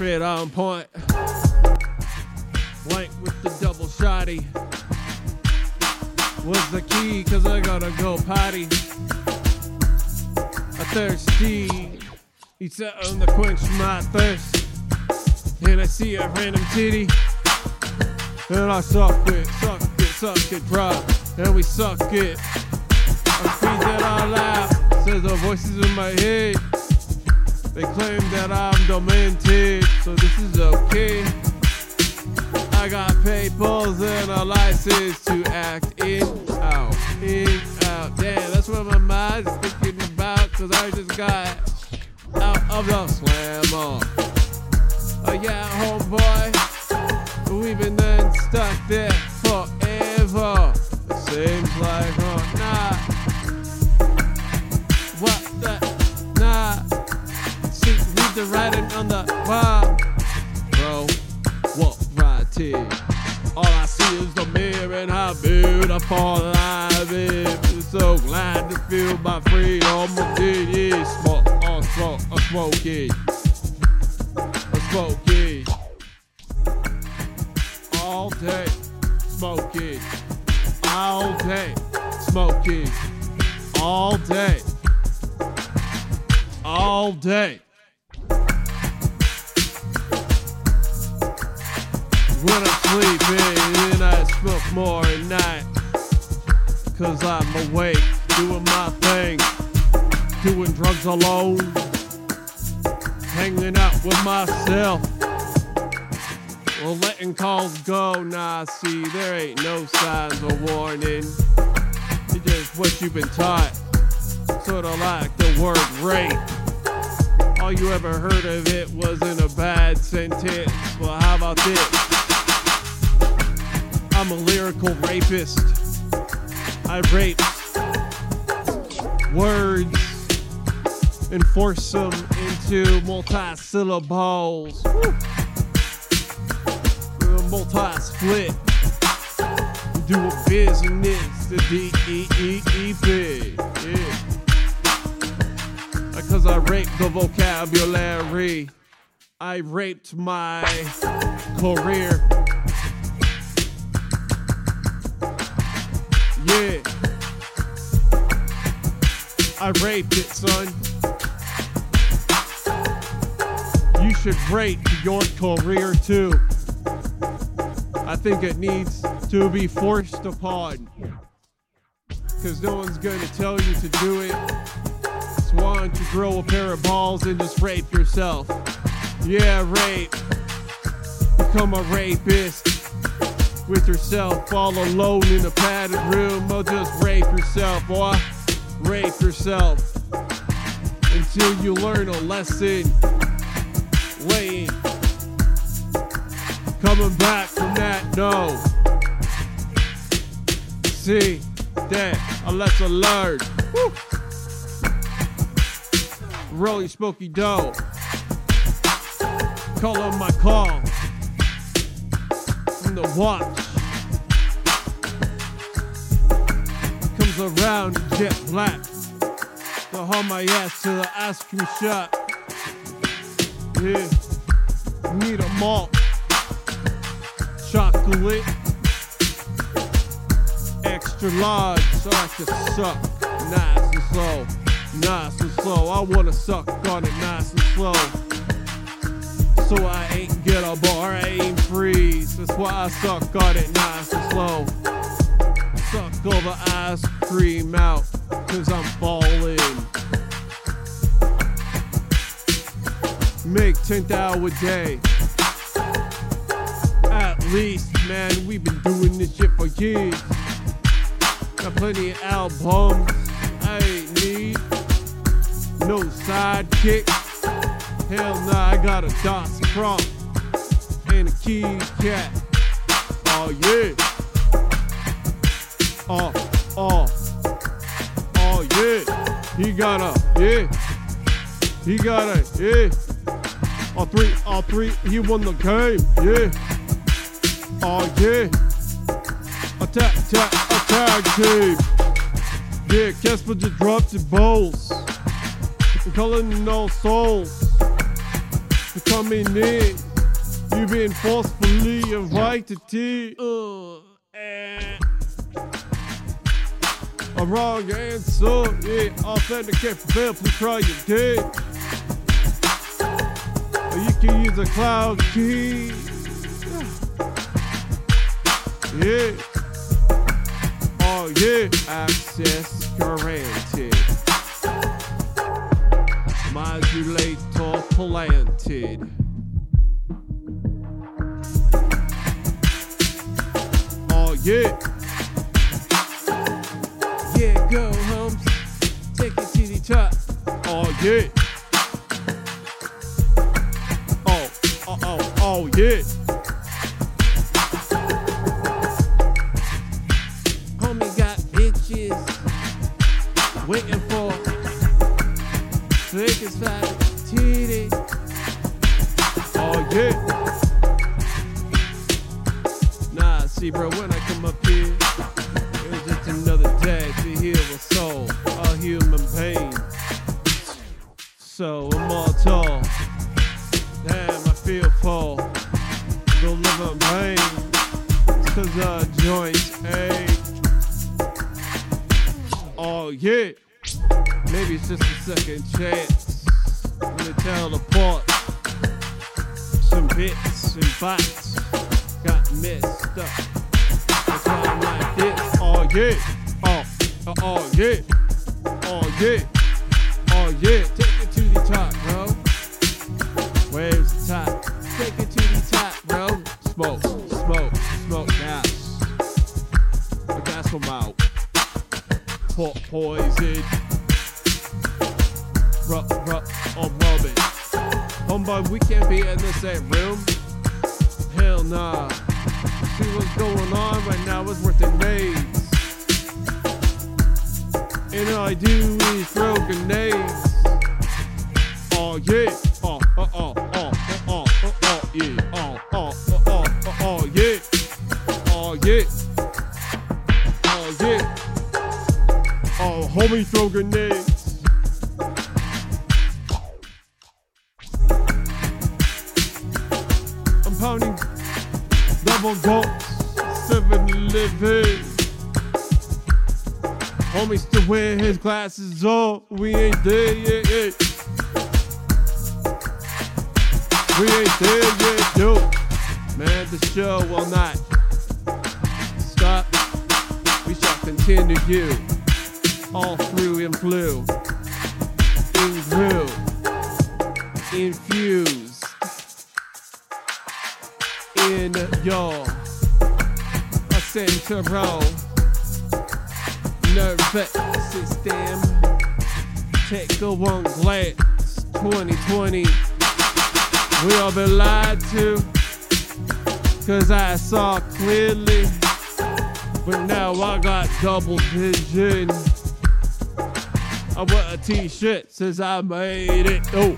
Straight on point. Blank with the double shotty. Was the key, cause I gotta go potty. I thirsty. He said on the quench my thirst. And I see a random titty. And I suck it, suck it, suck it, drop. And we suck it. I freeze that I laugh. Says the voices in my head. They claim that I'm demented, so this is okay. I got papers and a license to act in, out, in, out. Damn, that's what my mind's thinking about, cause I just got out of the slammer. Oh yeah, homeboy, we've been stuck there forever. Seems like, oh, nah. The writing on the wall. Bro, what right? All I see is the mirror and how beautiful life is. So glad to feel my freedom again. Yeah, smoke, oh, smoke, oh, smoke it. Oh, smoke it. All day, smoke it. All day, smoke it. All day all day. When I'm sleeping, then I smoke more at night. Cause I'm awake, doing my thing, doing drugs alone, hanging out with myself. Well, letting calls go, nah, see, there ain't no signs of warning. It's just what you've been taught sort of like the word rape. All you ever heard of it wasn't a bad sentence. Well, how about this? I'm a lyrical rapist. I rape words and force them into multi-syllables. Multi-split. Do a business, the D-E-E-E-P. Yeah because I raped the vocabulary. I raped my career. Yeah. I raped it, son. You should rape your career too. I think it needs to be forced upon. Because no one's to tell you to do it Just want to grow a pair of balls and just rape yourself. Yeah, rape. Become a rapist with yourself all alone in a padded room. Or just rape yourself, boy. Rape yourself until you learn a lesson. Laying. Coming back from that, no. See, that a lesson learned. Woo rolling smoky dough. Call on my call from the watch. Comes around jet black. To haul my ass to the ice cream shop. Yeah, need a malt, chocolate, extra large, so I can suck nice and slow nice and slow. I wanna suck on it nice and slow. So I ain't get a bar, I ain't freeze. That's why I suck on it nice and slow. Spill the ice cream out, cause I'm falling. Make 10th hour day. At least, man, we've been doing this shit for years. Got plenty of albums. I ain't need no sidekick. Hell nah, I got a DOS prompt and a key cat. Oh yeah. Oh, oh, oh yeah. He got a, yeah. He got a, yeah. All three, all three, he won the game, yeah. Oh yeah. Attack, attack, attack team. Yeah, Casper just dropped the balls. I'm calling all souls for coming in. You've been forcefully invited to. Uh. A wrong answer, yeah. Authenticate for bail, please try your day. You can use a cloud key. Yeah. Oh yeah. Access granted. Modulator planted. Oh yeah. Yeah, go Humps. Take it to the top. Oh yeah. Oh, oh, oh, oh yeah. I made it. Oh,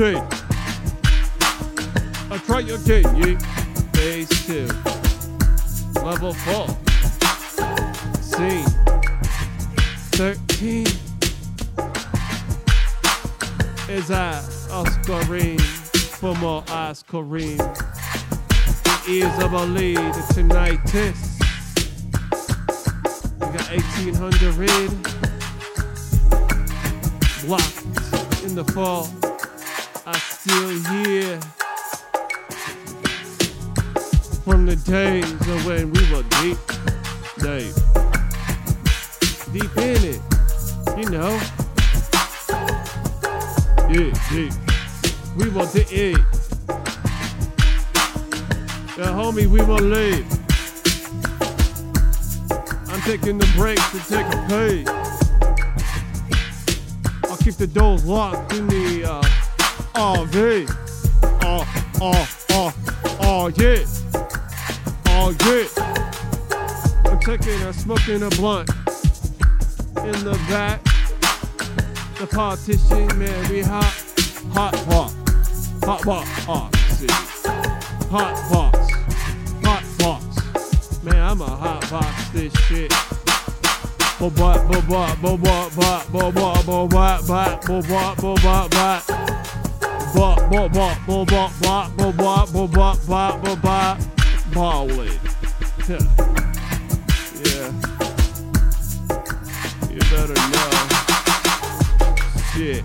again. I'll try again, yeah. Phase two. Level four. Scene. 13 is I, Oscarine, for more. The ears of a lead, tonight. tinnitus. We want to eat. Yeah, homie, we want to leave. I'm taking the break to take a pee. I'll keep the doors locked in the uh, RV. Oh, uh, oh, uh, oh, uh, oh, yeah. Oh, yeah. I'm taking a smoking a blunt in the back the partition, man, we hot, hot box, hot box, oh, hot box, hot box, man, I'm a hot box this shit. Bo bot, bo bot, bo bot, bot, bo bot, bo bot, bot, bo bot, bo bot, bot. Bot, bo bot, bo bot, bot, bo bot, bo bot, bot, bo bot, ballin'. Yeah. You better know shit.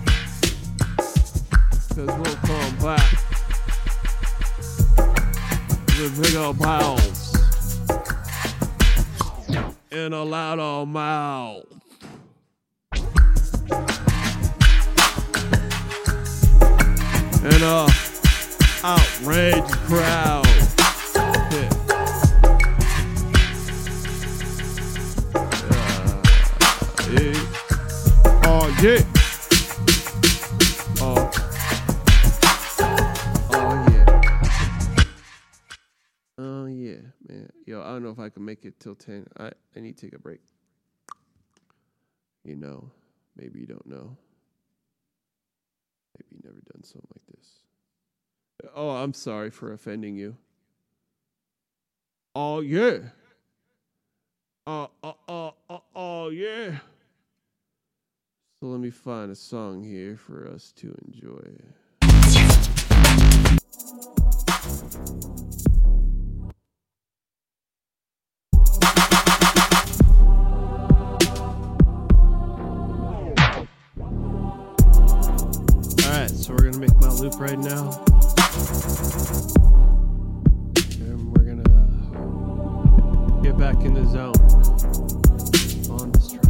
Cause we'll back with big old balls in a loud old mouth. And a outraged crowd. Yeah. Oh yeah. Know if I can make it till ten. I, I need to take a break. You know, maybe you don't know. Maybe you never done something like this. Oh, I'm sorry for offending you. Oh yeah. Uh uh uh oh yeah. So let me find a song here for us to enjoy. Alright, so we're gonna make my loop right now. And we're gonna get back in the zone on this track.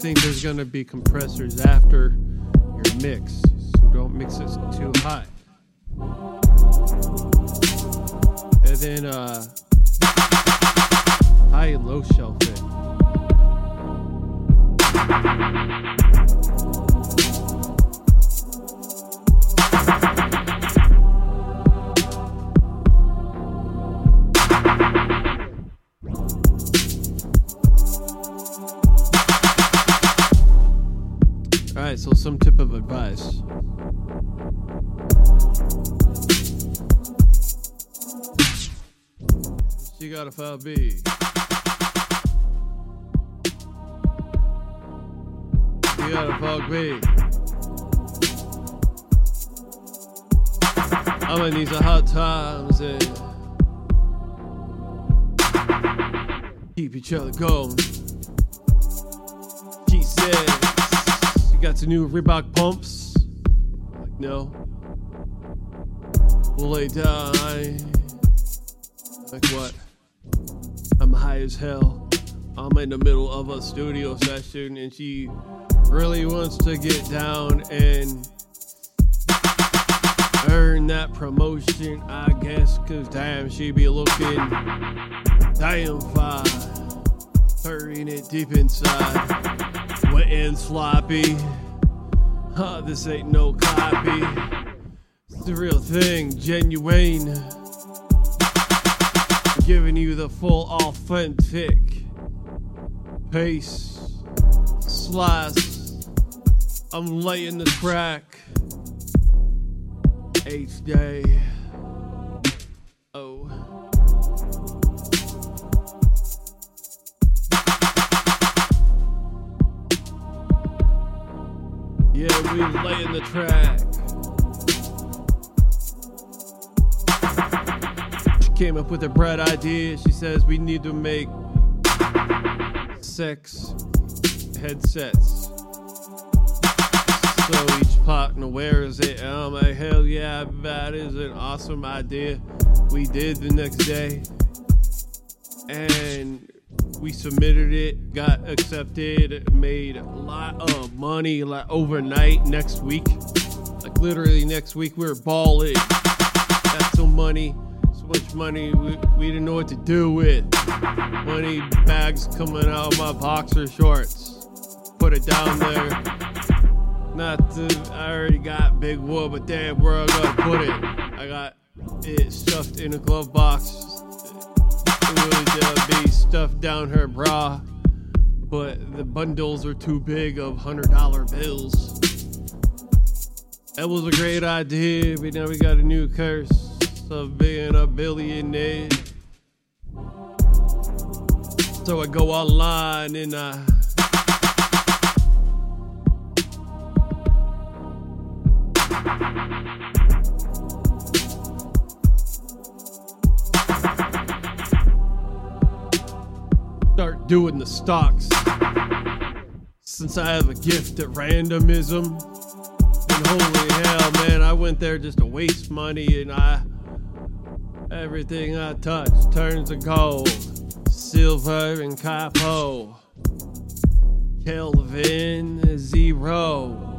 Think there's gonna be compressors after your mix, You got a file I'm in these hard times and keep each other going. She says, You got some new Reebok pumps? Like, no. Lay down. I... Like, what? I'm high as hell. I'm in the middle of a studio session and she really wants to get down and earn that promotion, I guess, cause damn, she be looking damn fine. Hurrying it deep inside, wet and sloppy. Huh, this ain't no copy. It's the real thing, genuine. Giving you the full authentic pace, slice. I'm laying the track each day. Oh. Yeah, we laying the track. She came up with a bright idea. She says we need to make sex headsets. So each partner wears it. And I'm like, hell yeah, that is an awesome idea. We did the next day. And we submitted it, got accepted, made a lot of money like overnight next week. Like literally next week we were balling. Got some money, so much money we, we didn't know what to do with. Money bags coming out of my boxer shorts. Put it down there. Not to, I already got big wood, but damn, where I gotta put it? I got it stuffed in a glove box. It would be stuffed down her bra, but the bundles are too big of hundred dollar bills. That was a great idea, but now we got a new curse of being a billionaire. So I go online and I. start doing the stocks. Since I have a gift at randomism. And holy hell, man, I went there just to waste money and I everything I touch turns to gold. Silver and capo. Kelvin zero.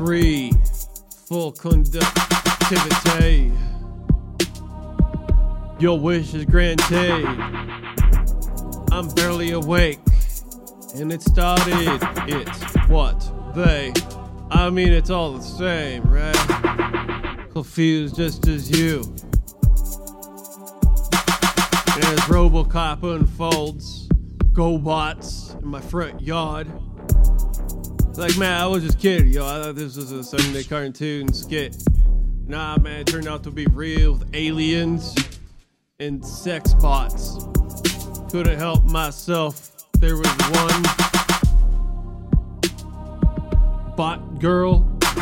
Three. Full conductivity. Your wish is granted. I'm barely awake. And it started. It's what they. I mean, it's all the same, right? Confused just as you. As Robocop unfolds, GoBots in my front yard. Like, man, I was just kidding, yo. I thought this was a Sunday cartoon skit. Nah, man, it turned out to be real with aliens and sex bots. Couldn't help myself. There was one bot girl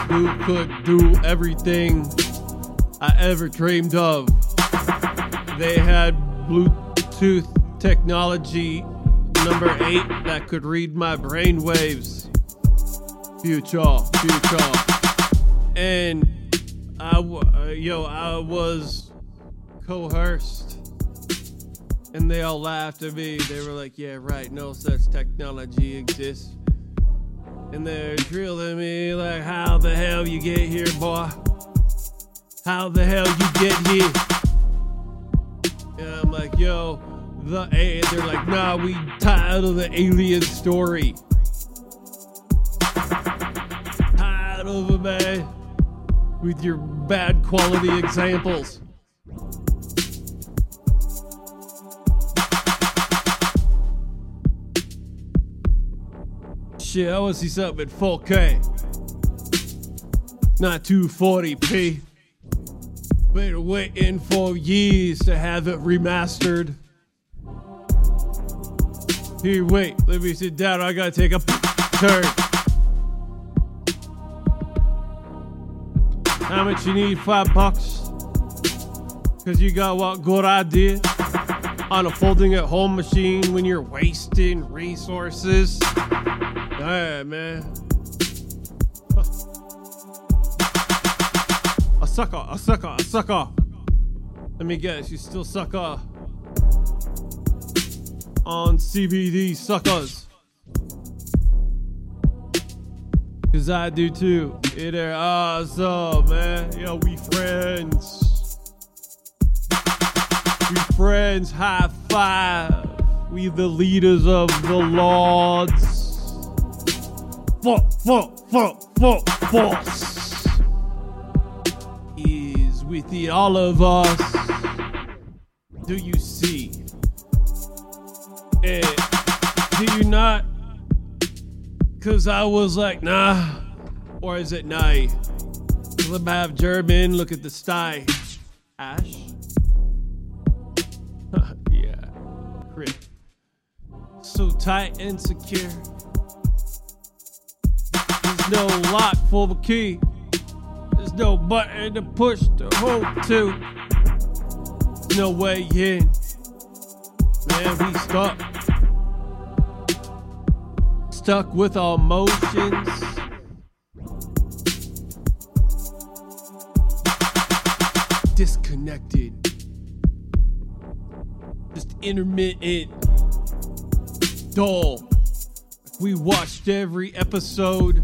who could do everything I ever dreamed of. They had Bluetooth technology number eight that could read my brain waves. Future, future. And I, uh, yo, I was coerced. And they all laughed at me. They were like, yeah, right, no such technology exists. And they're drilling me like, how the hell you get here, boy? How the hell you get here? And I'm like, yo, the A. They're like, nah, we tired of the alien story. It, man. With your bad quality examples. Shit, I want to see something at 4K. Not 240p. Been waiting for years to have it remastered. Here, wait, let me sit down. I gotta take a turn. How much you need? Five bucks? Cause you got what good idea on a folding at home machine when you're wasting resources. Alright, man. A sucker, a sucker, a sucker. Let me guess, you still sucker on CBD suckers. Cause I do too. It are awesome, man. Yo, we friends. We friends, high five. We the leaders of the lords. Fuck, fuck, fuck, fuck, force is with the all of us. Do you see? Eh, do you not? Cause I was like, nah. Or is it night? Let me have German look at the sky. Ash? yeah. Crit. So tight and secure. There's no lock for the key. There's no button to push to hold to. No way in. Man, we stuck. Stuck with our emotions. Disconnected. Just intermittent. Dull. We watched every episode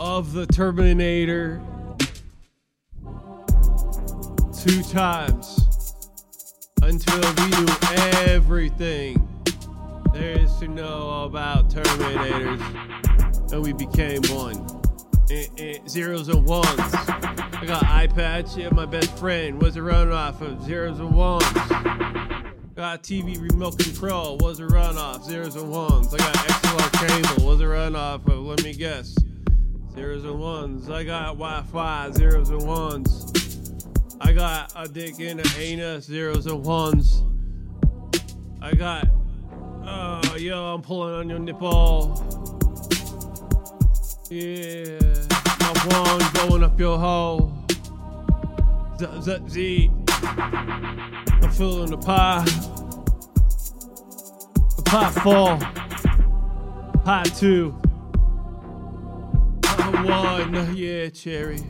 of The Terminator two times until we knew everything there is to know about Terminators and we became one. Zeros and ones. I got iPad, yeah, my best friend was a runoff of zeros and ones. Got TV remote control, was a runoff, zeros and ones. I got XLR cable, was a runoff of, let me guess, zeros and ones. I got Wi Fi, zeros and ones. I got a dick in the anus, zeros and ones. I got, oh, yo, I'm pulling on your nipple. Yeah, my wand going up your hole. Z, z, z. I'm feeling the pie. The pie four. Pie two. Pie one. Yeah, cherry.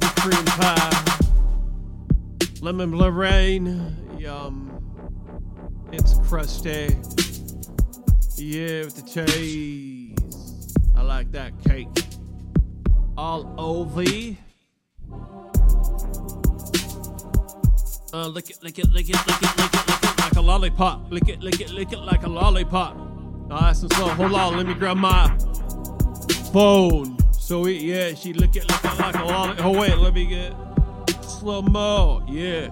The cream pie. Lemon Lorraine. Yum. It's crusty. Yeah, with the cheese. I like that cake. All over. Uh, lick it, lick it, lick it, lick it, lick it, lick it like a lollipop. Lick it, lick it, lick it like a lollipop. Nice and slow. Hold on, let me grab my phone. So it, yeah, she lick it, lick it like a lollipop. Oh wait, let me get slow mo. Yeah,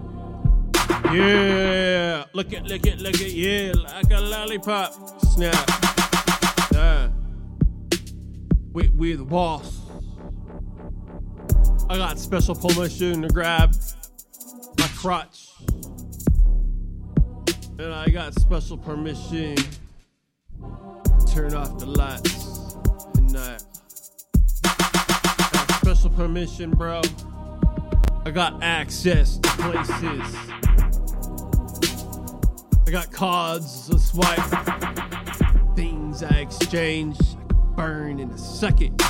yeah. Lick it, lick it, lick it. Yeah, like a lollipop. Snap. Yeah. We we the boss. I got special permission to grab my crotch. And I got special permission to turn off the lights at night. Special permission, bro. I got access to places. I got cards to swipe. Things I exchange, I can burn in a second.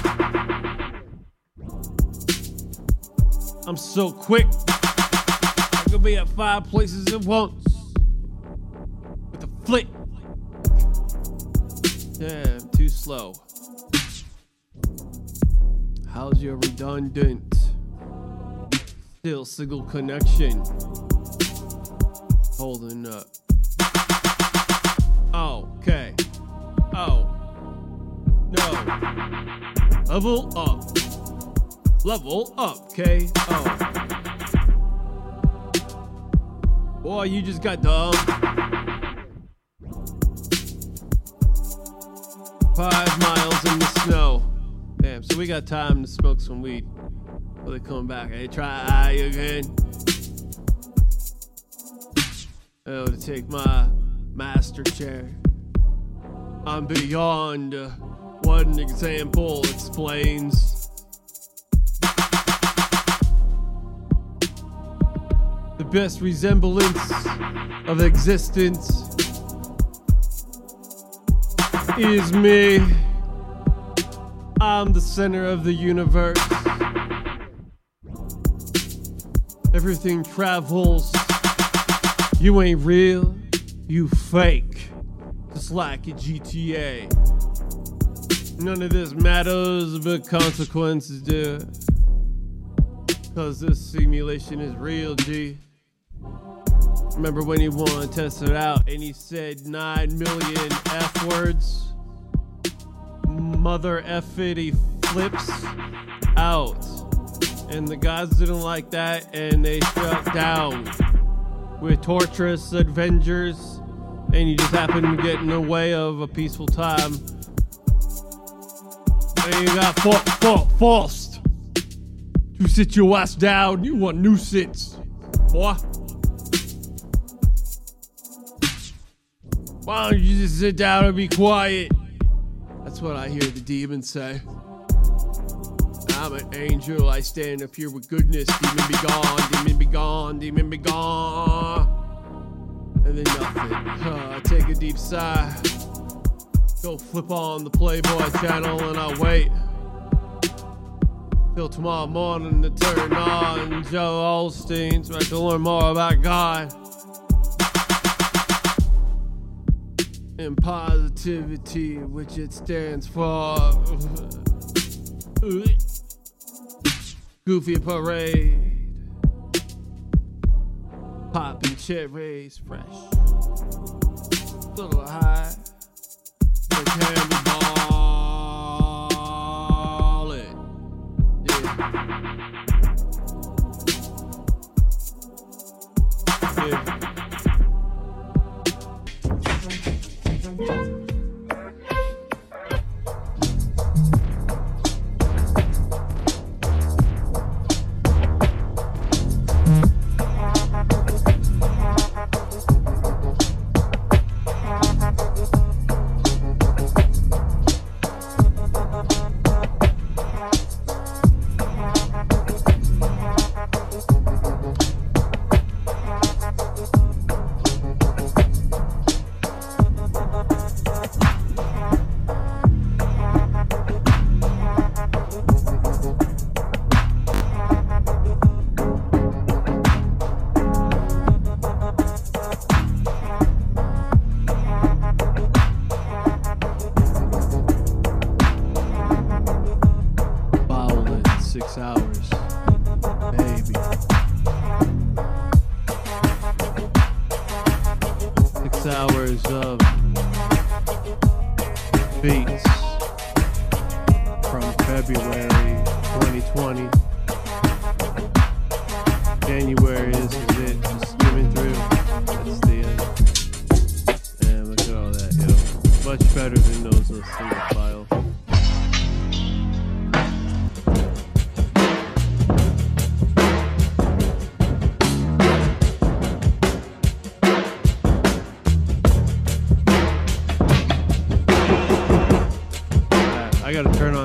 I'm so quick. I could be at five places at once with a flick. Damn, too slow. How's your redundant? Still single connection. Holding up. Okay. Oh. No. Level up. Level up, K. Oh. Boy, you just got dumb. Five miles in the snow. Damn, so we got time to smoke some weed. Will they come back? Hey, try again. Oh, to take my master chair. I'm beyond uh, what an example explains. The best resemblance of existence is me. I'm the center of the universe. Everything travels. You ain't real, you fake. Just like a GTA. None of this matters, but consequences do. Cause this simulation is real, G. Remember when he wanted to test it out and he said 9 million F words? Mother F it, he flips out. And the guys didn't like that and they shut down with torturous adventures. And you just happen to get in the way of a peaceful time. And you got fa- fa- forced to sit your ass down. You want nuisance, boy. Why don't you just sit down and be quiet? That's what I hear the demons say. I'm an angel, I stand up here with goodness. Demon be gone, demon be gone, demon be gone. And then nothing. Uh, take a deep sigh. Go flip on the Playboy channel and I wait. Till tomorrow morning to turn on Joel Osteen so I can learn more about God. and positivity, which it stands for. Goofy parade, popping cherries, fresh, little high, the candy ballin'. Yeah. Yeah. Bowling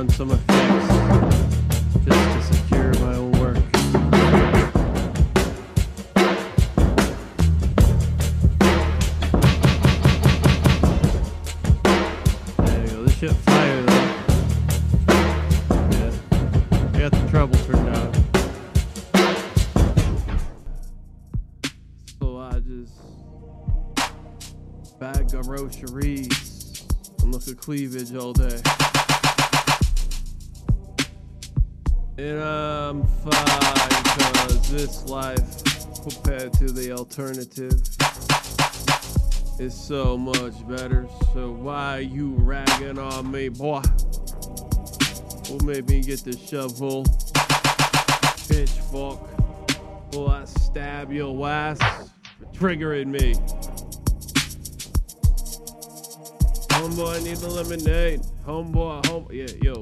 on some effects just to secure my own work. There you go. This shit fire though. Yeah. I got the trouble turned out. So I just bag of rosaries and look at cleavage all day. And I'm fine because this life compared to the alternative is so much better. So why you ragging on me, boy? Made me get the shovel? Pitchfork. Will I stab your ass for triggering me? Homeboy, I need the lemonade. Homeboy, home, yeah, yo.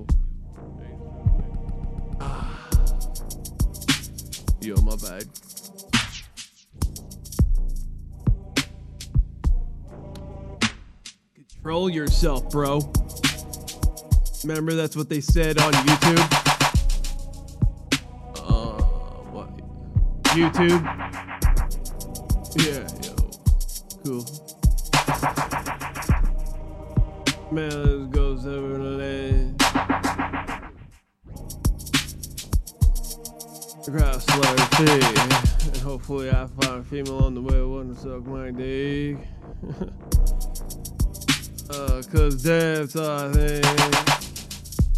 Control yourself, bro. Remember that's what they said on YouTube? Uh, what? YouTube? Yeah, yo. Cool. Man, over the land. Grass slurpee. And hopefully I find a female on the way wanna suck my dick. uh, cause that's a thing.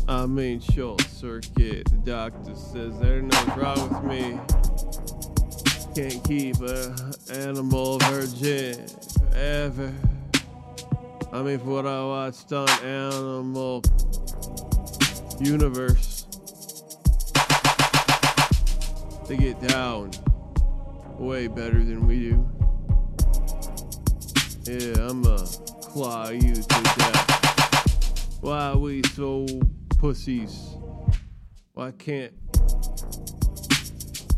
I mean short circuit. The doctor says there's nothing wrong with me. Can't keep a animal virgin forever. I mean, for what I watched on Animal Universe, they get down way better than we do. Yeah, I'm a claw you to death. Why we so pussies? Why can't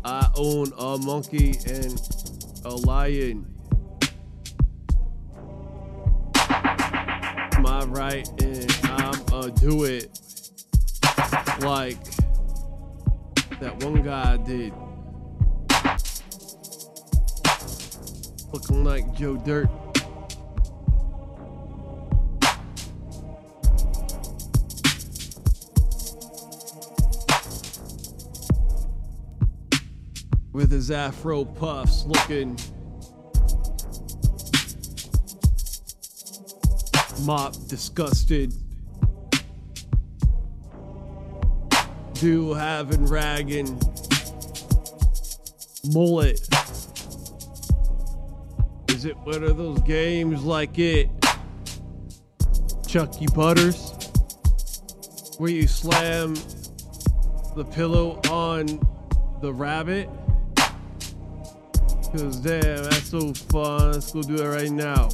I own a monkey and a lion? My right, and I'ma do it like that one guy did. Looking like Joe Dirt. With his afro puffs looking mop disgusted. Do having ragging mullet. Is it one of those games like it? Chucky butters where you slam the pillow on the rabbit Cause damn, that's so fun. Let's go do it right now.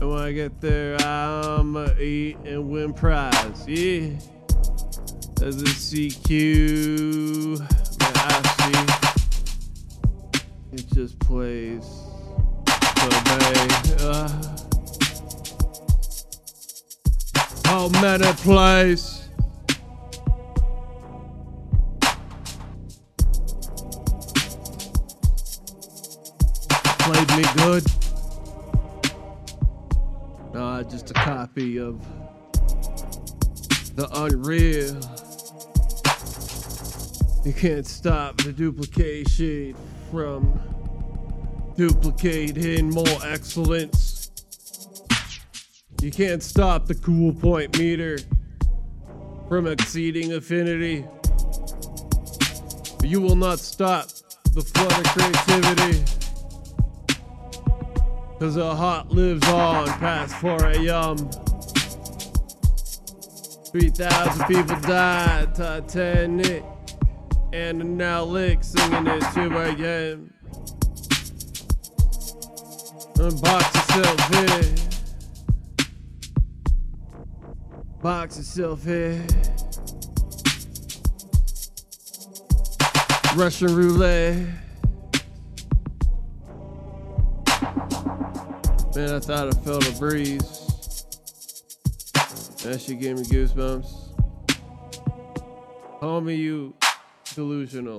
And when I get there, I'ma eat and win prize. Yeah. As a CQ, man, I see. It just plays. So, uh, how many plays? Me good. Nah, just a copy of the unreal. You can't stop the duplication from duplicating more excellence. You can't stop the cool point meter from exceeding affinity. You will not stop the flood of creativity. Cause the heart lives on past 4 a.m. 3,000 people died, Titanic. And now Lick singing it 2 a.m. Unbox yourself here. Box yourself here. Russian roulette. Man, I thought I felt a breeze. That shit gave me goosebumps. Homie, you delusional.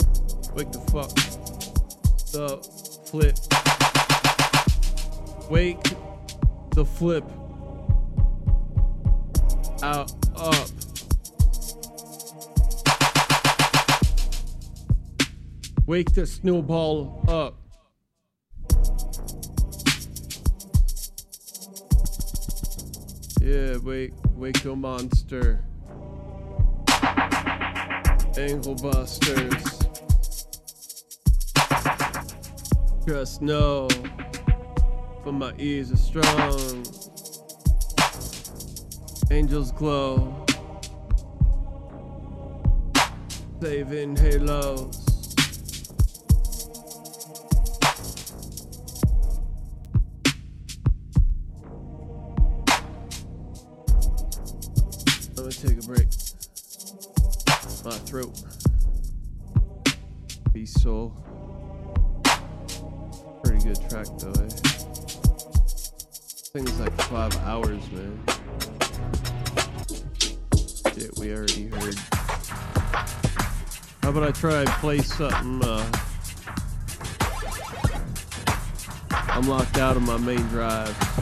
Wake the fuck. The flip. Wake the flip. Out, up. Wake the snowball up. Yeah, wake, wake your monster. Ankle busters. Just know, but my ears are strong. Angels glow. Saving halos. Be soul. Pretty good track though, eh? Thing's like five hours, man. Shit, we already heard. How about I try and play something? Uh, I'm locked out of my main drive.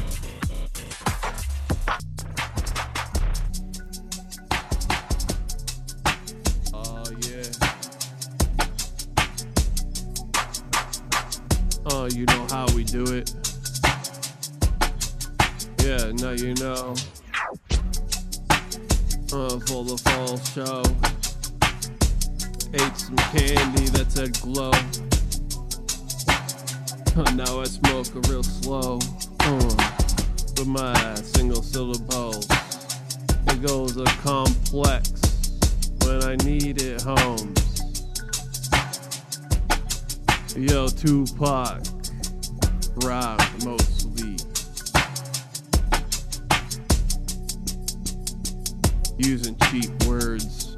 Oh, you know how we do it. Yeah, now you know. Uh, for the fall show. Ate some candy that said glow. now I smoke a real slow. Uh, with my single syllables. It goes a complex when I need it homes. Yo, Tupac, rock mostly. Using cheap words.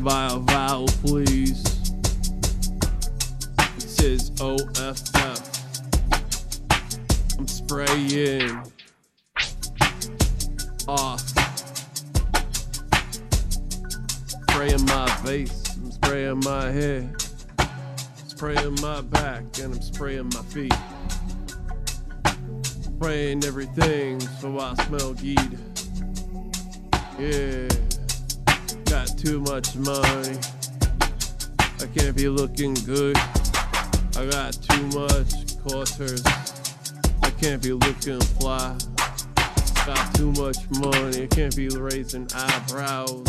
Vile, vowel, please. It says OFF. I'm spraying off. Spraying my face, I'm spraying my head, spraying my back, and I'm spraying my feet. Spraying everything so I smell geed. Yeah, got too much money. I can't be looking good. I got too much quarters. I can't be looking fly. Got too much money. I can't be raising eyebrows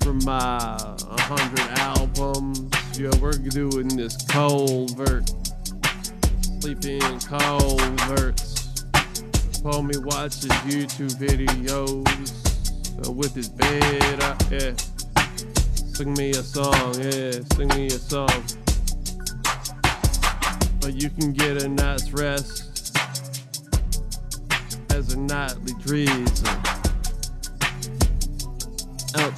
from my 100 albums. Yo, we're doing this culvert. Sleeping in culverts. Me watches YouTube videos uh, with his bed up. Yeah. Sing me a song. Yeah, sing me a song. But you can get a night's rest as a nightly drizzle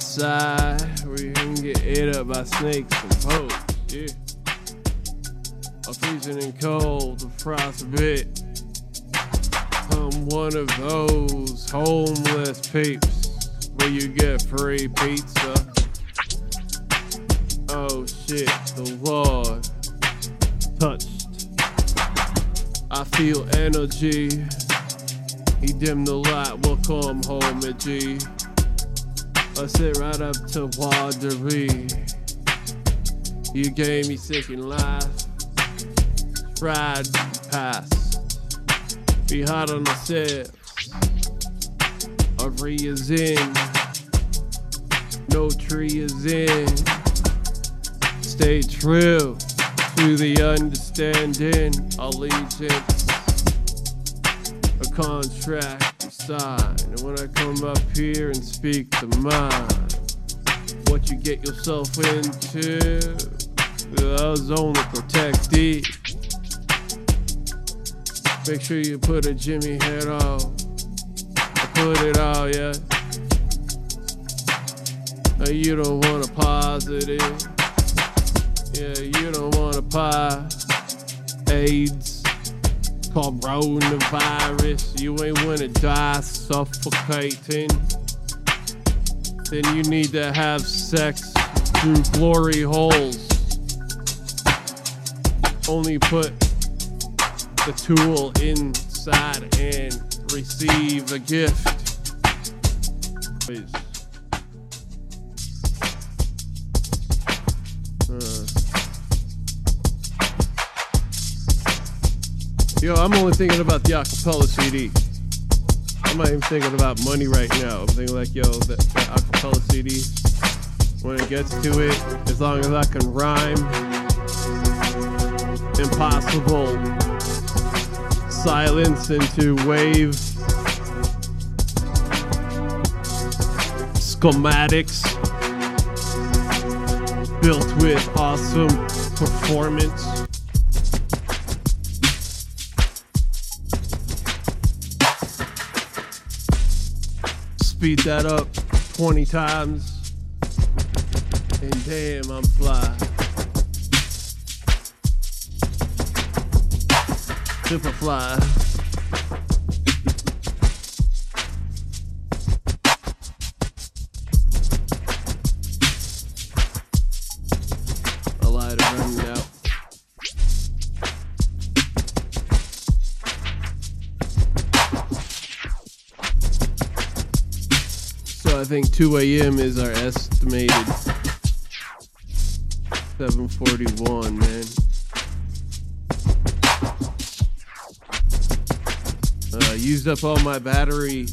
outside where you can get ate up by snakes and poles. Yeah. I'm freezing and cold, the frostbite. I'm one of those homeless peeps where you get free pizza. Oh shit, the Lord touched. I feel energy. He dimmed the light, we'll come home at G. I sit right up to Watery. You gave me second life. Tried past. Be hot on the set. Every is in. No tree is in. Stay true to the understanding. Allegiance. A contract sign. And when I come up here and speak the mind, what you get yourself into, I was only protected. Make sure you put a Jimmy head on. Put it all, yeah. You don't want a positive. Yeah, you don't want a pie. AIDS, coronavirus. You ain't wanna die suffocating. Then you need to have sex through glory holes. Only put the tool inside and receive the gift. Please. Yo, I'm only thinking about the acapella CD. I'm not even thinking about money right now. I'm thinking like, yo, that, that acapella CD, when it gets to it, as long as I can rhyme, impossible silence into wave schematics built with awesome performance. Speed that up 20 times, and damn, I'm fly. Super fly. Think 2 a.m. is our estimated 741, man. Uh, used up all my battery.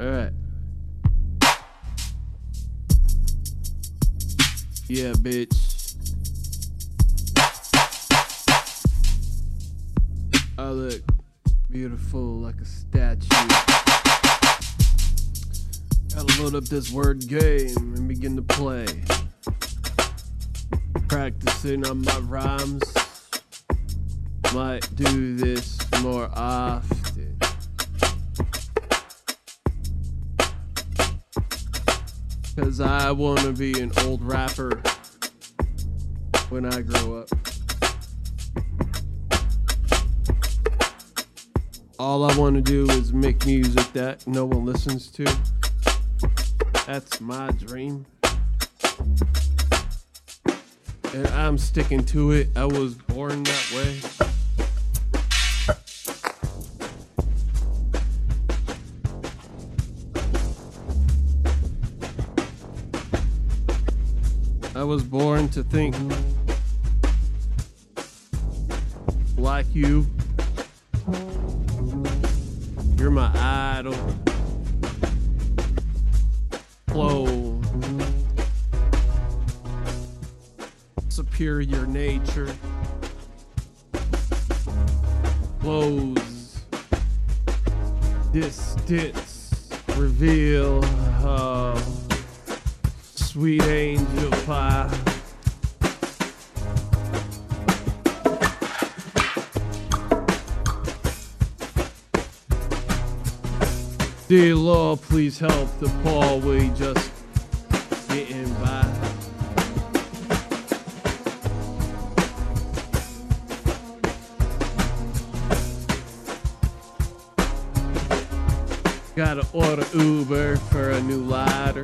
Alright. Yeah, bitch. Oh, look beautiful like a statue. Gotta load up this word game and begin to play. Practicing on my rhymes. Might do this more often. Cause I wanna be an old rapper when I grow up. All I want to do is make music that no one listens to. That's my dream. And I'm sticking to it. I was born that way. I was born to think like you. Flow. Superior nature. Flows. Distance. Reveal. Uh, sweet angel pie. Dear Lord, please help the poor. We just getting by. Gotta order Uber for a new lighter.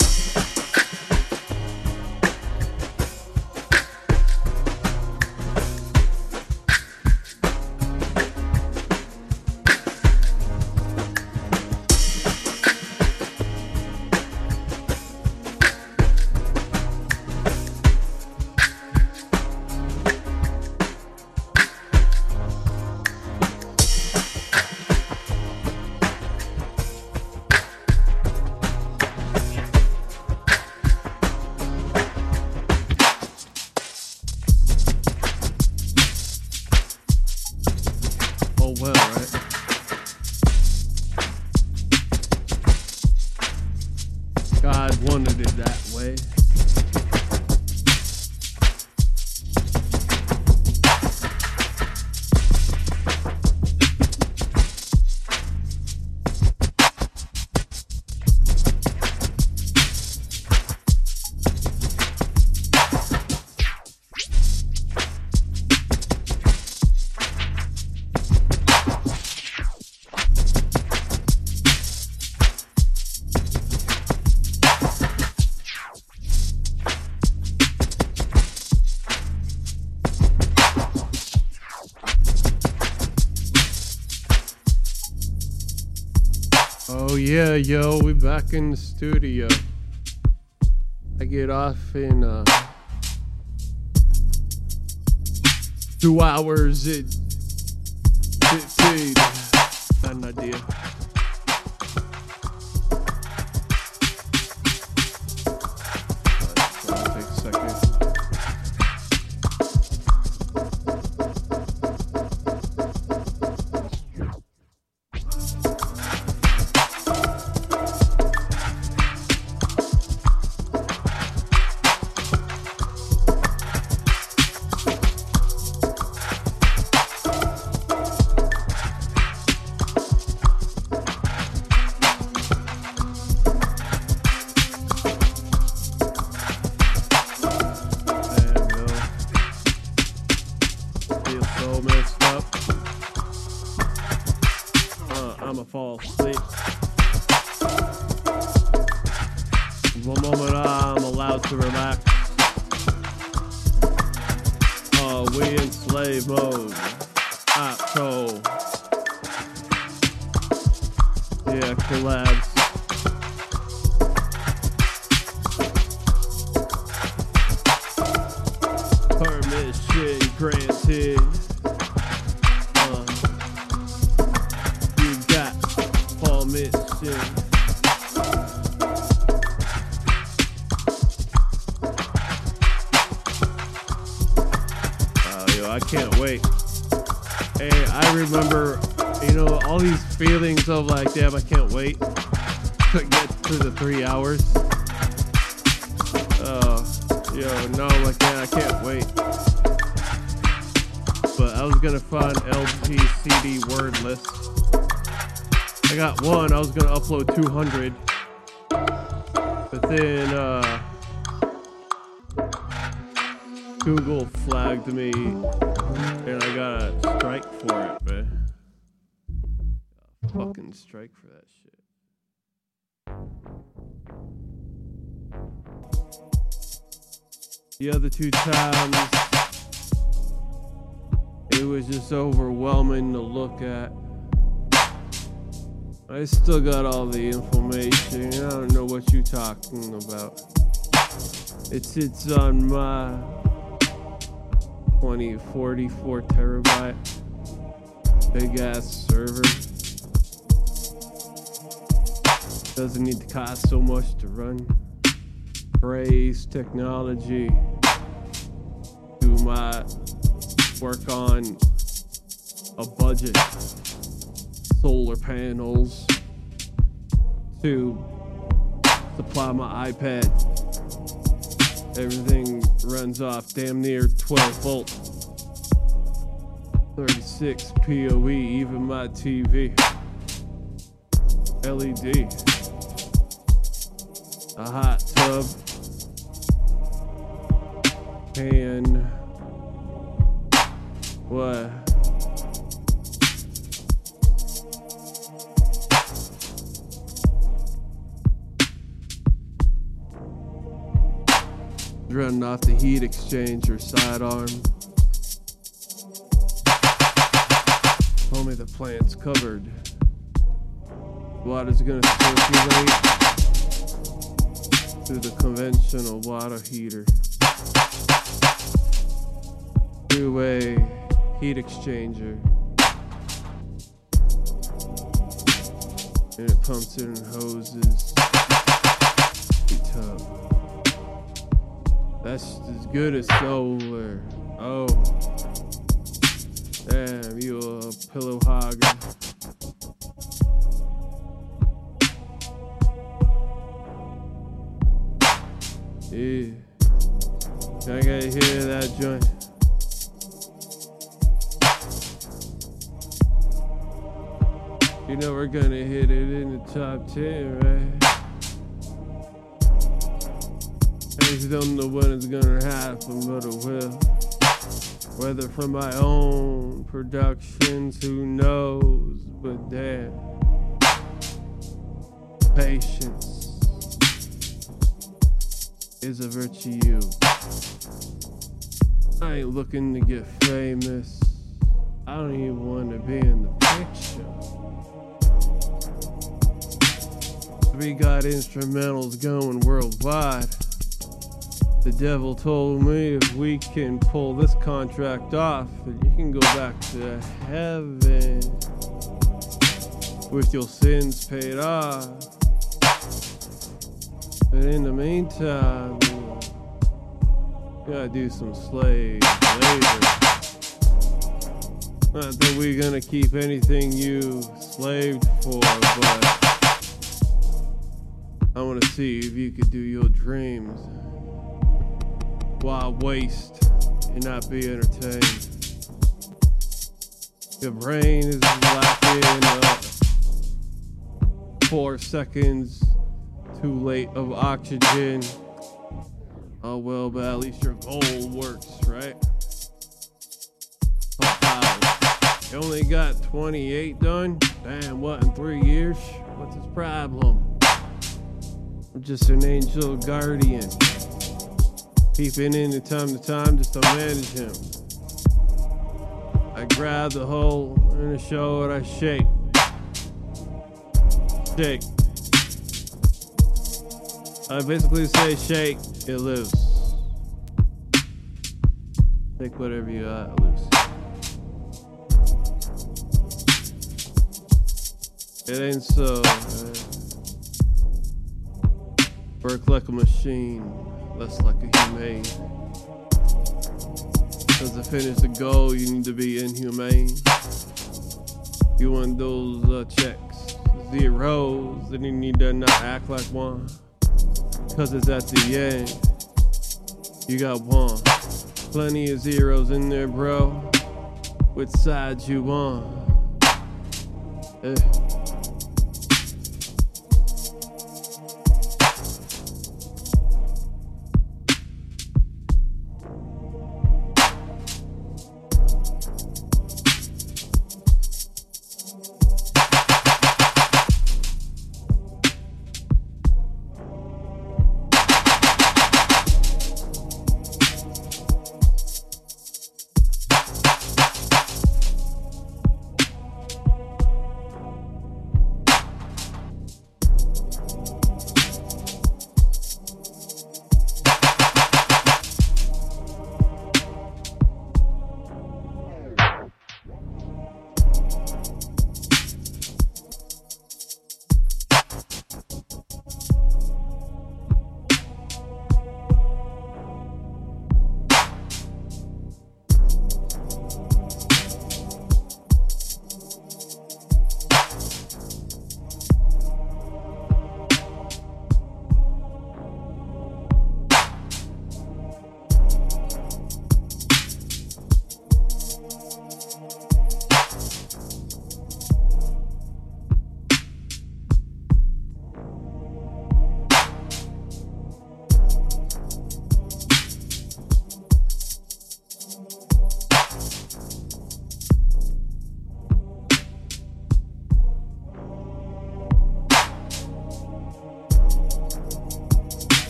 Yeah, yo, we back in the studio. I get off in uh, Two hours it these feelings of like, damn, I can't wait to get to the three hours. Uh, yo, no, like, man, I can't wait. But I was gonna find LP word list. I got one. I was gonna upload 200, but then uh, Google flagged me, The other two times, it was just overwhelming to look at. I still got all the information. I don't know what you're talking about. It sits on my 20, 44 terabyte big ass server. Doesn't need to cost so much to run. Praise technology. Do my work on a budget. Solar panels to supply my iPad. Everything runs off damn near 12 volt. 36 PoE, even my TV. LED. A hot tub. And what? Running off the heat exchanger sidearm. Homie, the plant's covered. Water's gonna circulate through the conventional water heater. A heat exchanger. And it pumps it in hoses. Heat tub. That's as good as solar. Oh. Damn, you a pillow hogger. Yeah. I gotta hear that joint. You know we're gonna hit it in the top 10, right? I just don't know when it's gonna happen, but it will. Whether from my own productions, who knows? But damn. Patience is a virtue. I ain't looking to get famous. I don't even want to be in the picture. We got instrumentals going worldwide. The devil told me if we can pull this contract off, that you can go back to heaven with your sins paid off. But in the meantime, you gotta do some slave labor. Not that we're gonna keep anything you slaved for, but I wanna see if you could do your dreams while waste and not be entertained. Your brain is lacking uh, four seconds too late of oxygen. Oh well, but at least your goal works, right? Oh. You only got 28 done? Damn, what, in three years? What's his problem? Just an angel guardian. Peeping in the time to time just to manage him. I grab the hole in the show and I shake. Shake. I basically say shake, it lives. Take whatever you got, loose. It ain't so. Work like a machine, less like a humane. Cause to finish the goal, you need to be inhumane. You want those uh, checks, zeros, then you need to not act like one. Cause it's at the end. You got one. Plenty of zeros in there, bro. Which side you on? Eh.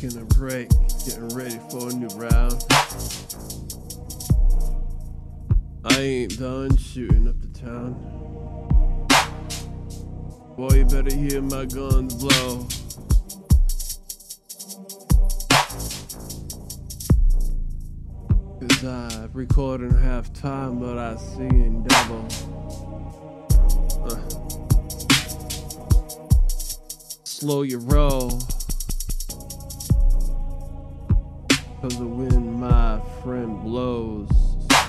Taking a break, getting ready for a new round. I ain't done shooting up the town. Boy, you better hear my guns blow. Cause I record in half time, but I see in double. Uh. Slow your roll. Blows.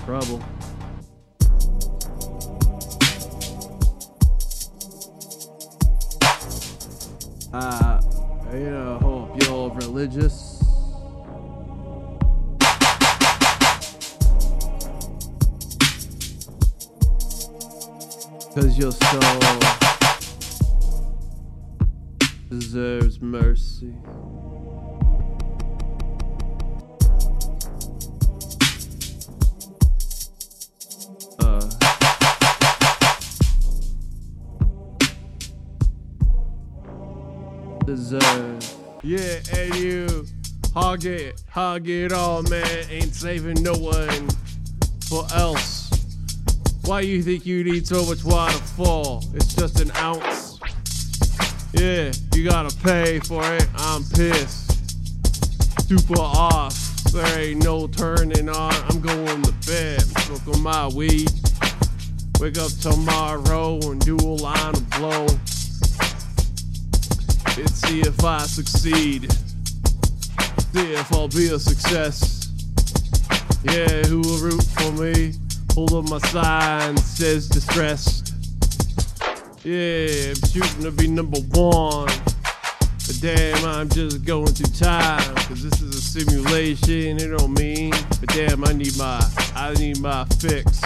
Trouble. Hog it, hog it all, man. Ain't saving no one for else. Why you think you need so much water for? It's just an ounce. Yeah, you gotta pay for it. I'm pissed. Super off. There ain't no turning on. I'm going to bed. Smoking my weed. Wake up tomorrow and do a line of blow. Let's see if I succeed. See if I'll be a success. Yeah, who will root for me? Hold up my sign, says distressed. Yeah, I'm shooting to be number one. But damn, I'm just going through time. Cause this is a simulation, it don't mean. But damn, I need my, I need my fix.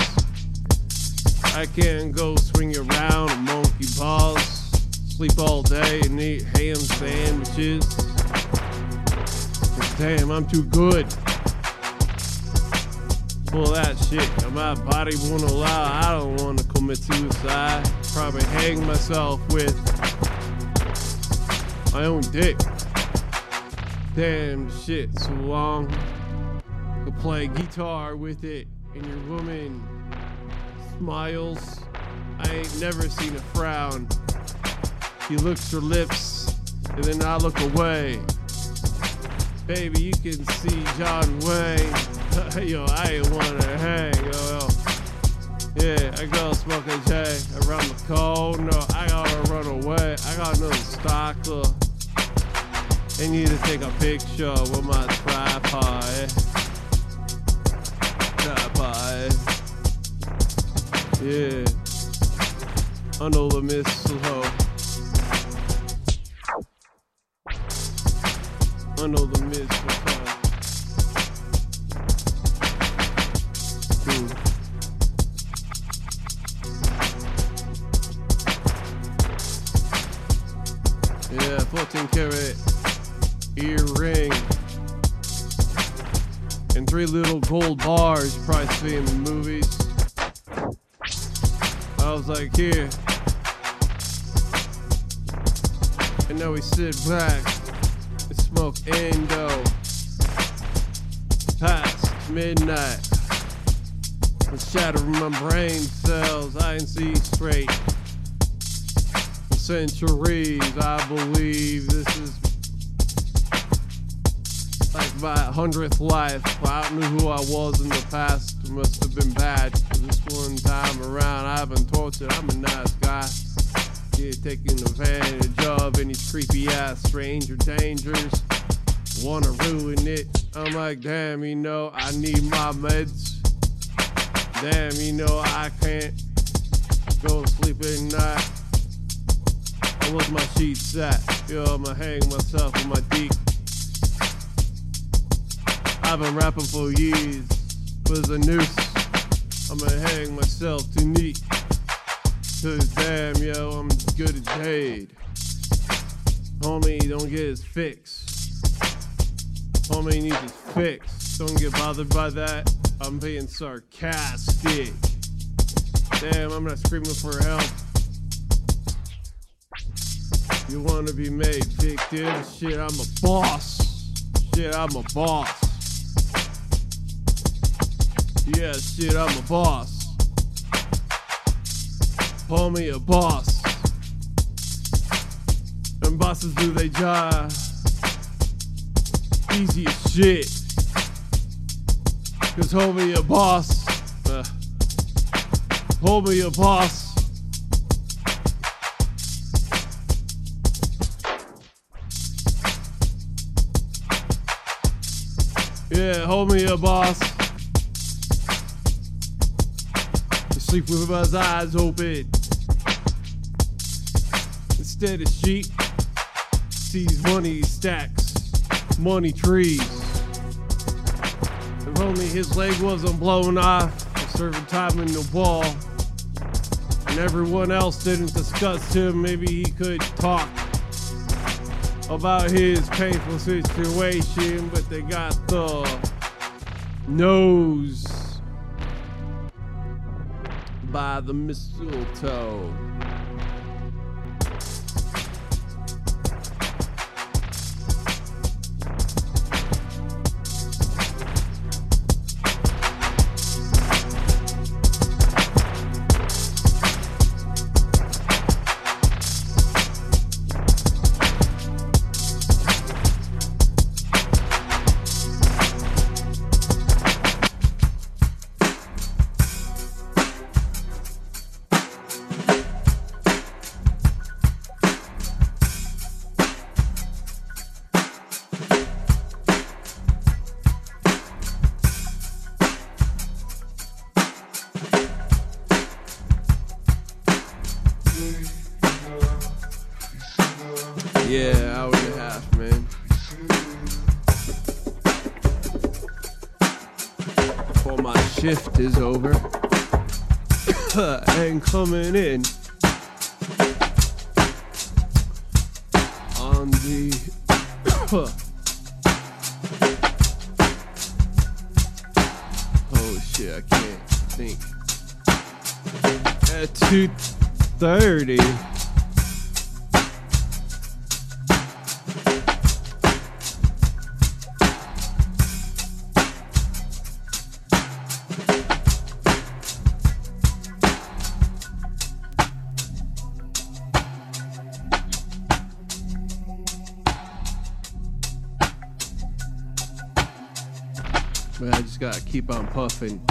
I can't go swing around monkey paws. Sleep all day and eat ham sandwiches. Damn, I'm too good Pull that shit. My body won't allow. I don't want to commit suicide. Probably hang myself with my own dick. Damn shit, so long. Could play guitar with it, and your woman smiles. I ain't never seen a frown. He licks her lips, and then I look away. Baby, you can see John Wayne. yo, I ain't wanna hang, yo, yo. Yeah, I go smoke J around the cold. No, I gotta run away. I got no stalker. I need to take a picture with my tripod. Eh? Tripod. Eh? Yeah. Under the mistletoe. Under the mistletoe. Hmm. Yeah, 14 karat earring. And three little gold bars you probably see in the movies. I was like, here. And now we sit back and smoke Indo. Past midnight. I'm shattering my brain cells, I can see straight. For centuries, I believe this is like my hundredth life. I don't know who I was in the past. It must have been bad. This one time around, I've been tortured. I'm a nice guy. Yeah, taking advantage of any creepy ass stranger dangers. Wanna ruin it. I'm like, damn, you know, I need my meds. Damn, you know, I can't go to sleep at night. I was my sheets at? Yo, I'ma hang myself with my deep. I've been rapping for years. Was a noose. I'ma hang myself too neat. Cause damn, yo, I'm good as jade. Homie, don't get his fix. Homie needs his fix. Don't get bothered by that. I'm being sarcastic. Damn, I'm not screaming for help. You wanna be made victim? Shit, I'm a boss. Shit, I'm a boss. Yeah, shit, I'm a boss. Call me a boss. And bosses do they job. Easy as shit. Cause hold me a boss. Uh, me a boss. Yeah, hold me a boss. Sleep with his eyes open. Instead of sheep, sees money stacks, money trees. If only his leg wasn't blown off serving time in the ball, and everyone else didn't discuss him, maybe he could talk about his painful situation, but they got the nose by the mistletoe. Coming puffing.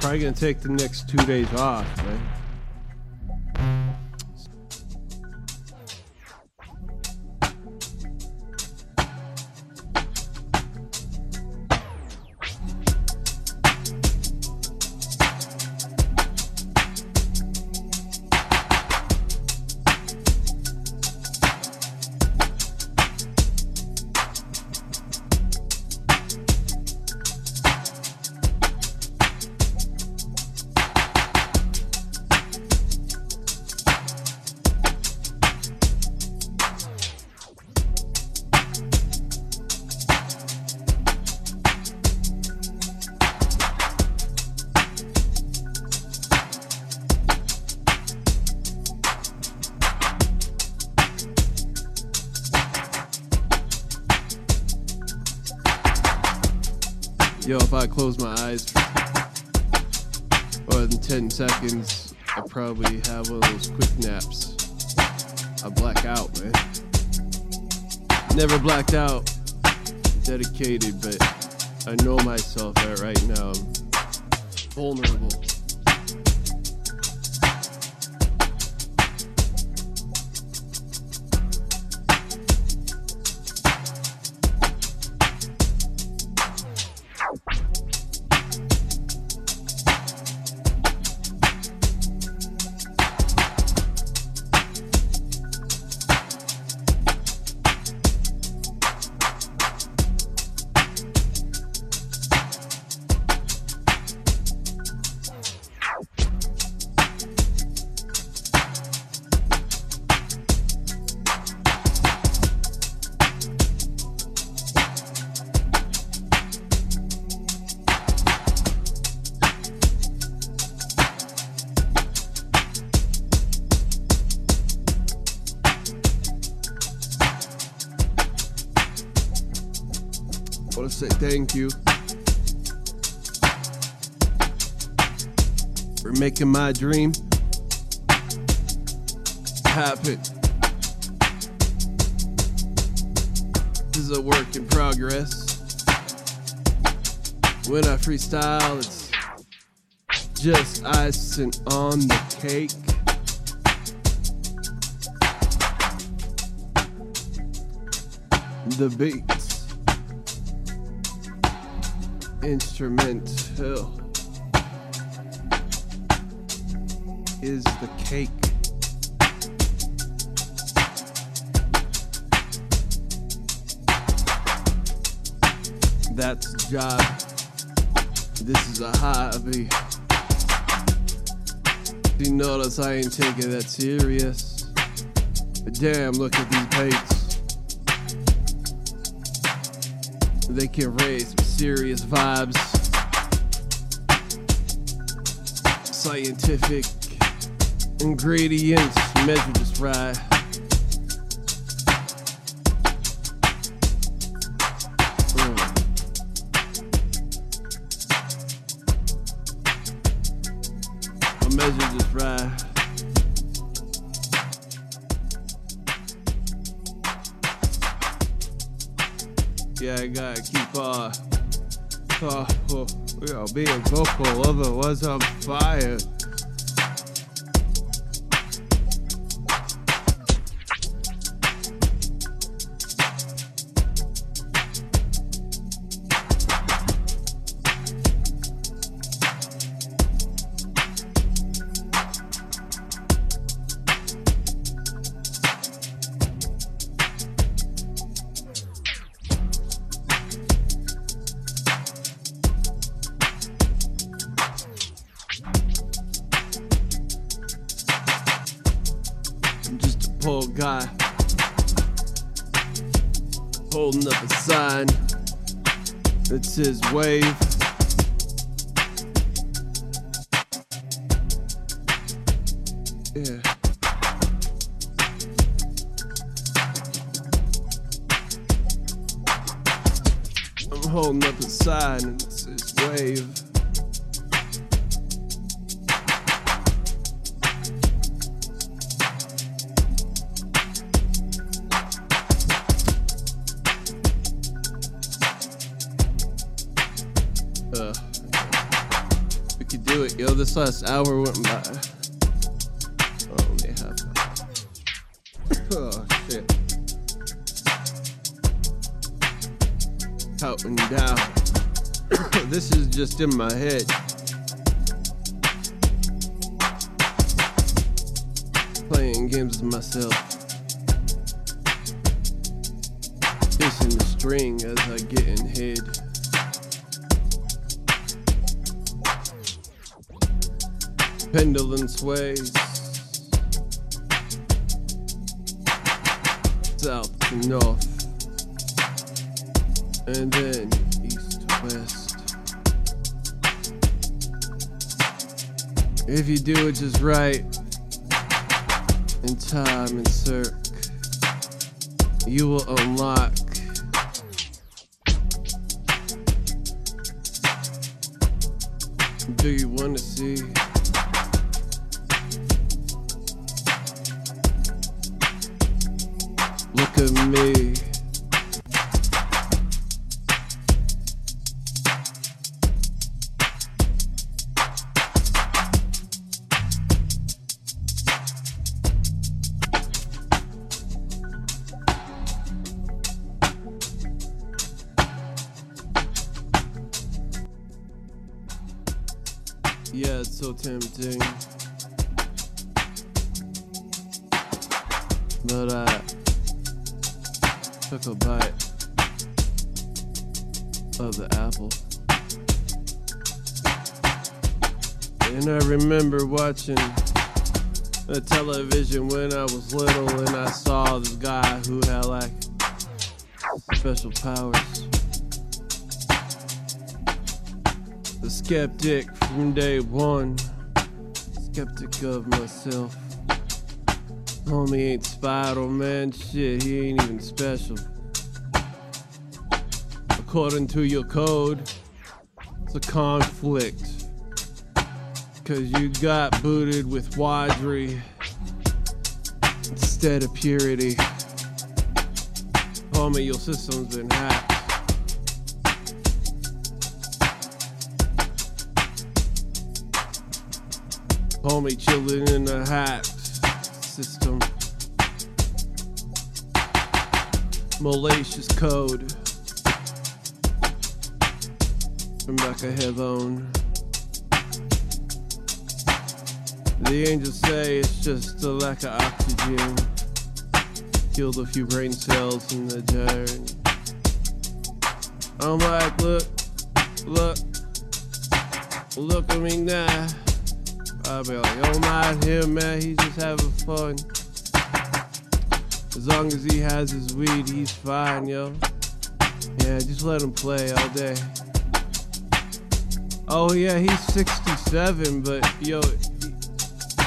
Probably gonna take the next two days off, man. Thank you for making my dream happen. This is a work in progress. When I freestyle, it's just icing on the cake. The beats, instrumental, is the cake. That's job. This is a hobby. You notice I ain't taking that serious. But damn, look at these baits. They can raise serious vibes. Scientific ingredients measured just right. You a vocal, otherwise I'm fired. Wave. In my head. Playing games with myself. Chasing the string as I get in head. pendulum sways if you do it just right. In time and circ you will unlock. Do you want to see watching the television when I was little and I saw this guy who had like special powers. The skeptic from day one, skeptic of myself. Homie ain't Spider Man, shit, he ain't even special. according to your code, it's a conflict. Cause you got booted with Wadri instead of purity. Homie, your system's been hacked. Homie chilling in the hacked system. Malicious code. Rebecca Heaven. The angels say it's just a lack of oxygen. Killed a few brain cells in the journey. I'm like, look, look, look at me now. I'll be like, oh my him man, he's just having fun. As long as he has his weed, he's fine, yo. Yeah, just let him play all day. Oh yeah, he's 67, but yo,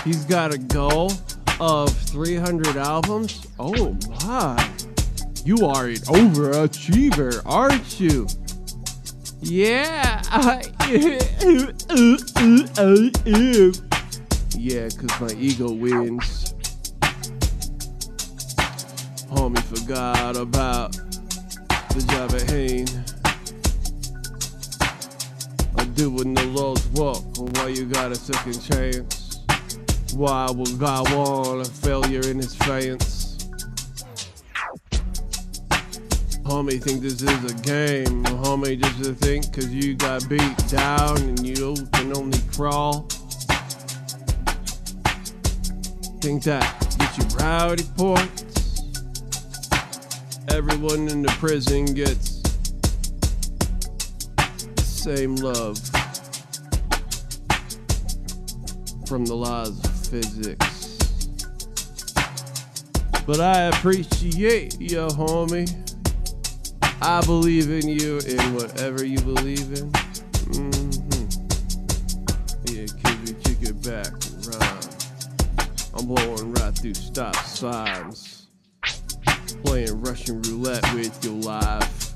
he's got a goal of 300 albums. Oh my, you are an overachiever, aren't you? Yeah. Yeah, cause my ego wins. Homie forgot about the job at. I'm doing the Lord's work why you got a second chance. Why would God want a failure in his fence? Homie think this is a game. Homie just to think cause you got beat down and you can only crawl. Think that get you rowdy points. Everyone in the prison gets the same love from the of physics. But I appreciate you, homie. I believe in you in whatever you believe in. Mm-hmm. Yeah, kids, we kick it back rhyme. I'm blowing right through stop signs. Playing Russian roulette with your life.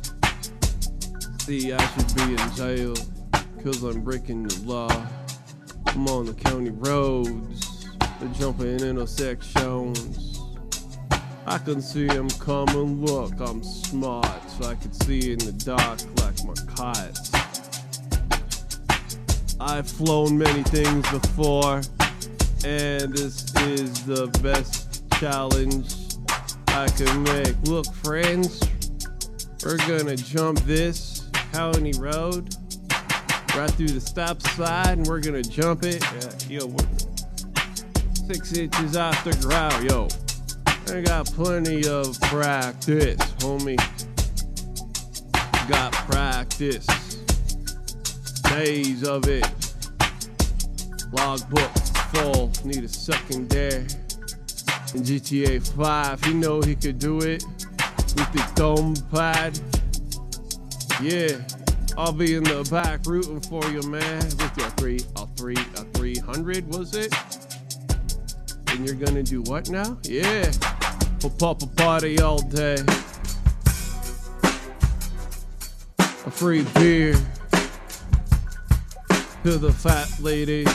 See, I should be in jail, cause I'm breaking the law. I'm on the county roads, they're jumping intersections. I can see him coming, look, I'm smart, so I can see in the dark like my kite. I've flown many things before, and this is the best challenge I can make. Look, friends, we're gonna jump this county road right through the stop sign, and we're gonna jump it. Yeah, yo, six inches off the ground, yo. I got plenty of practice, homie. Got practice. Days of it. Logbook full. Need a second secondary. In GTA 5, he know he could do it with the thumb pad. Yeah, I'll be in the back rooting for you, man. With your three, a three, a 300, was it? And you're gonna do what now? Yeah. We'll pop a party all day. A free beer to the fat ladies.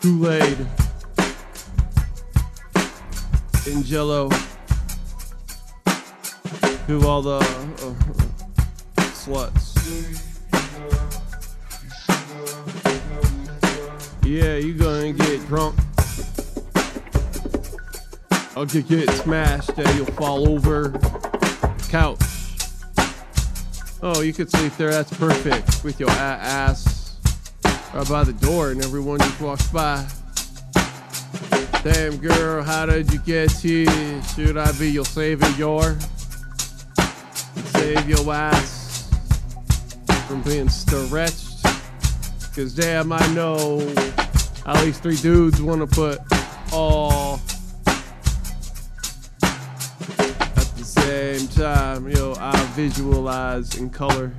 Kool-Aid and Jello to all the uh, sluts. Yeah, you're gonna get drunk. I'll get get smashed and you'll fall over couch. Oh, you could sleep there. That's perfect with your ass right by the door, and everyone just walks by. Damn girl, how did you get here? Should I be your savior? Your? Save your ass from being stretched. Cause damn, I know at least three dudes wanna put all at same time. Yo, I visualize in color.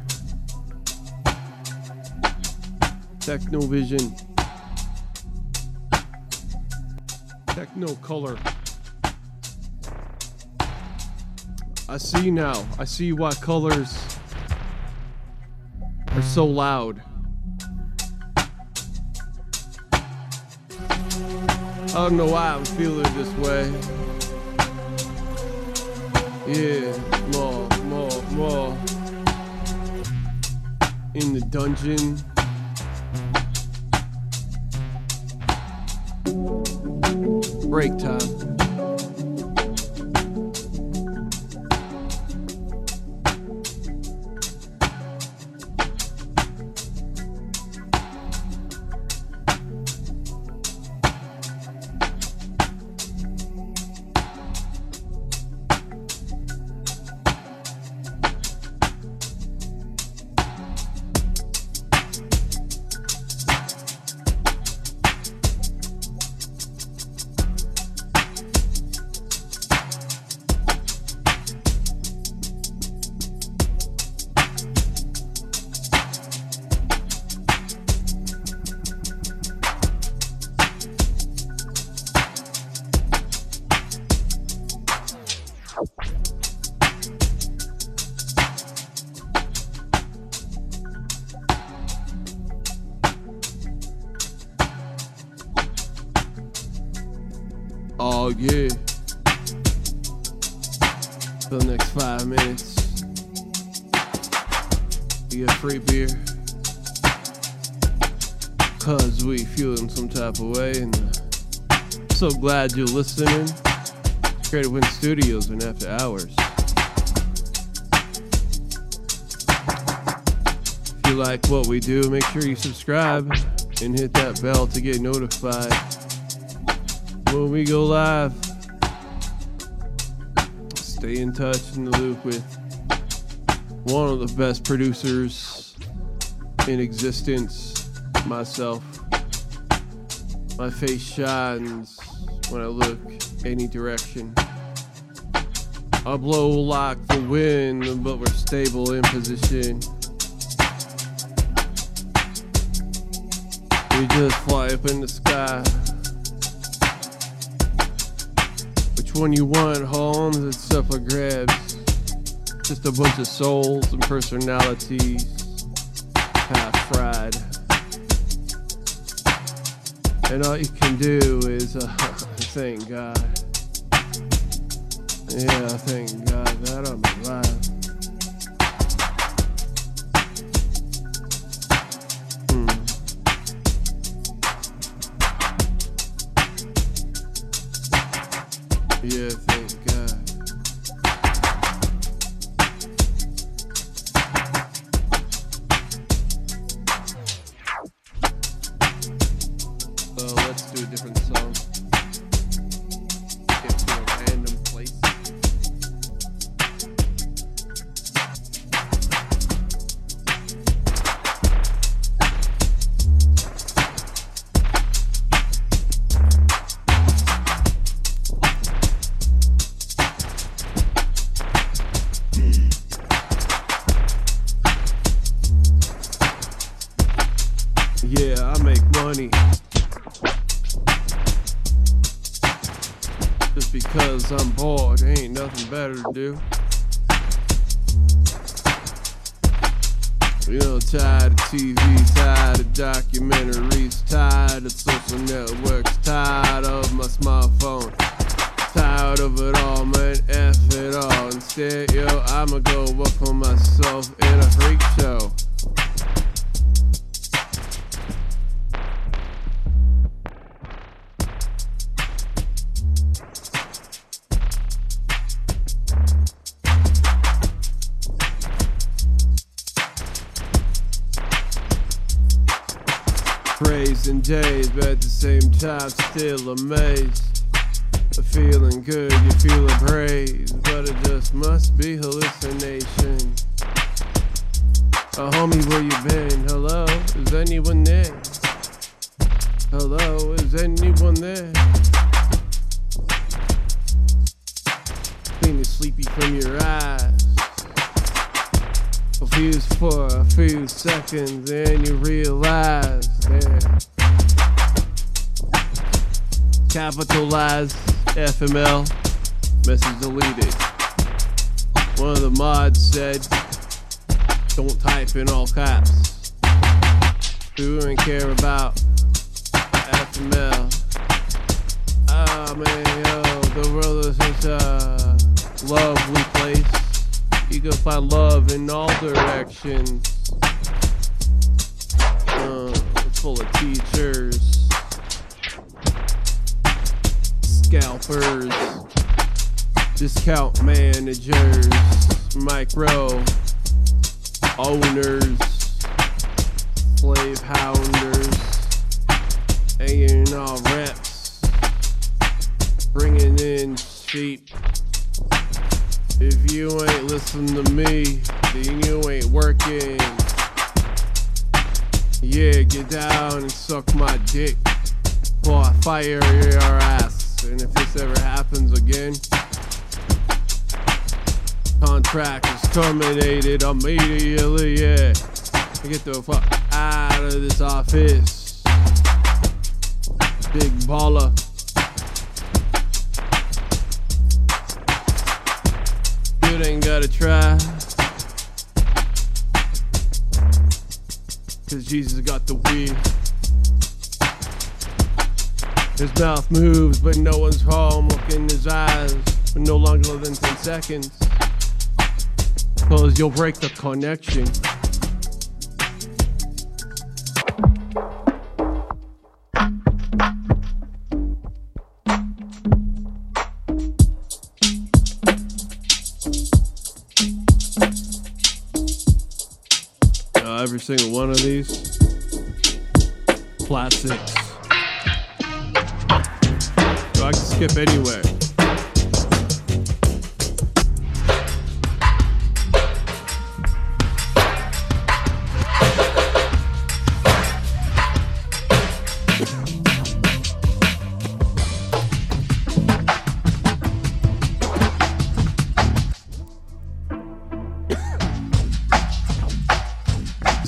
Technovision. Techno color. I see now. I see why colors are so loud. I don't know why I'm feeling this way. Yeah, more, more, more. In the dungeon. Break time. You're listening. Creative Wind Studios and after hours. If you like what we do, make sure you subscribe and hit that bell to get notified when we go live. Stay in touch in the loop with one of the best producers in existence, myself. My face shines when I look any direction. I blow like the wind, but we're stable in position. We just fly up in the sky. Which one you want, Holmes? It's up for grabs. Just a bunch of souls and personalities, half fried. And all you can do is uh, thank God. Yeah, thank God that I'm alive. Do. Time still amazed. FML, message deleted. One of the mods said, don't type in all caps. We don't care about FML. Ah man, yo, the world is such a lovely place. You can find love in all directions. Uh, it's full of teachers, scalpers, discount managers, micro owners, slave hounders, all reps, bringing in sheep. If you ain't listen to me, then you ain't working. Yeah, get down and suck my dick. I fire your ass. And if this ever happens again, contract is terminated immediately. Yeah, get the fuck out of this office, big baller. You ain't gotta try. Cause Jesus got the weed. His mouth moves, but no one's home. Look in his eyes for no longer than 10 seconds. Cause you'll break the connection. Uh, every single one of these. Plat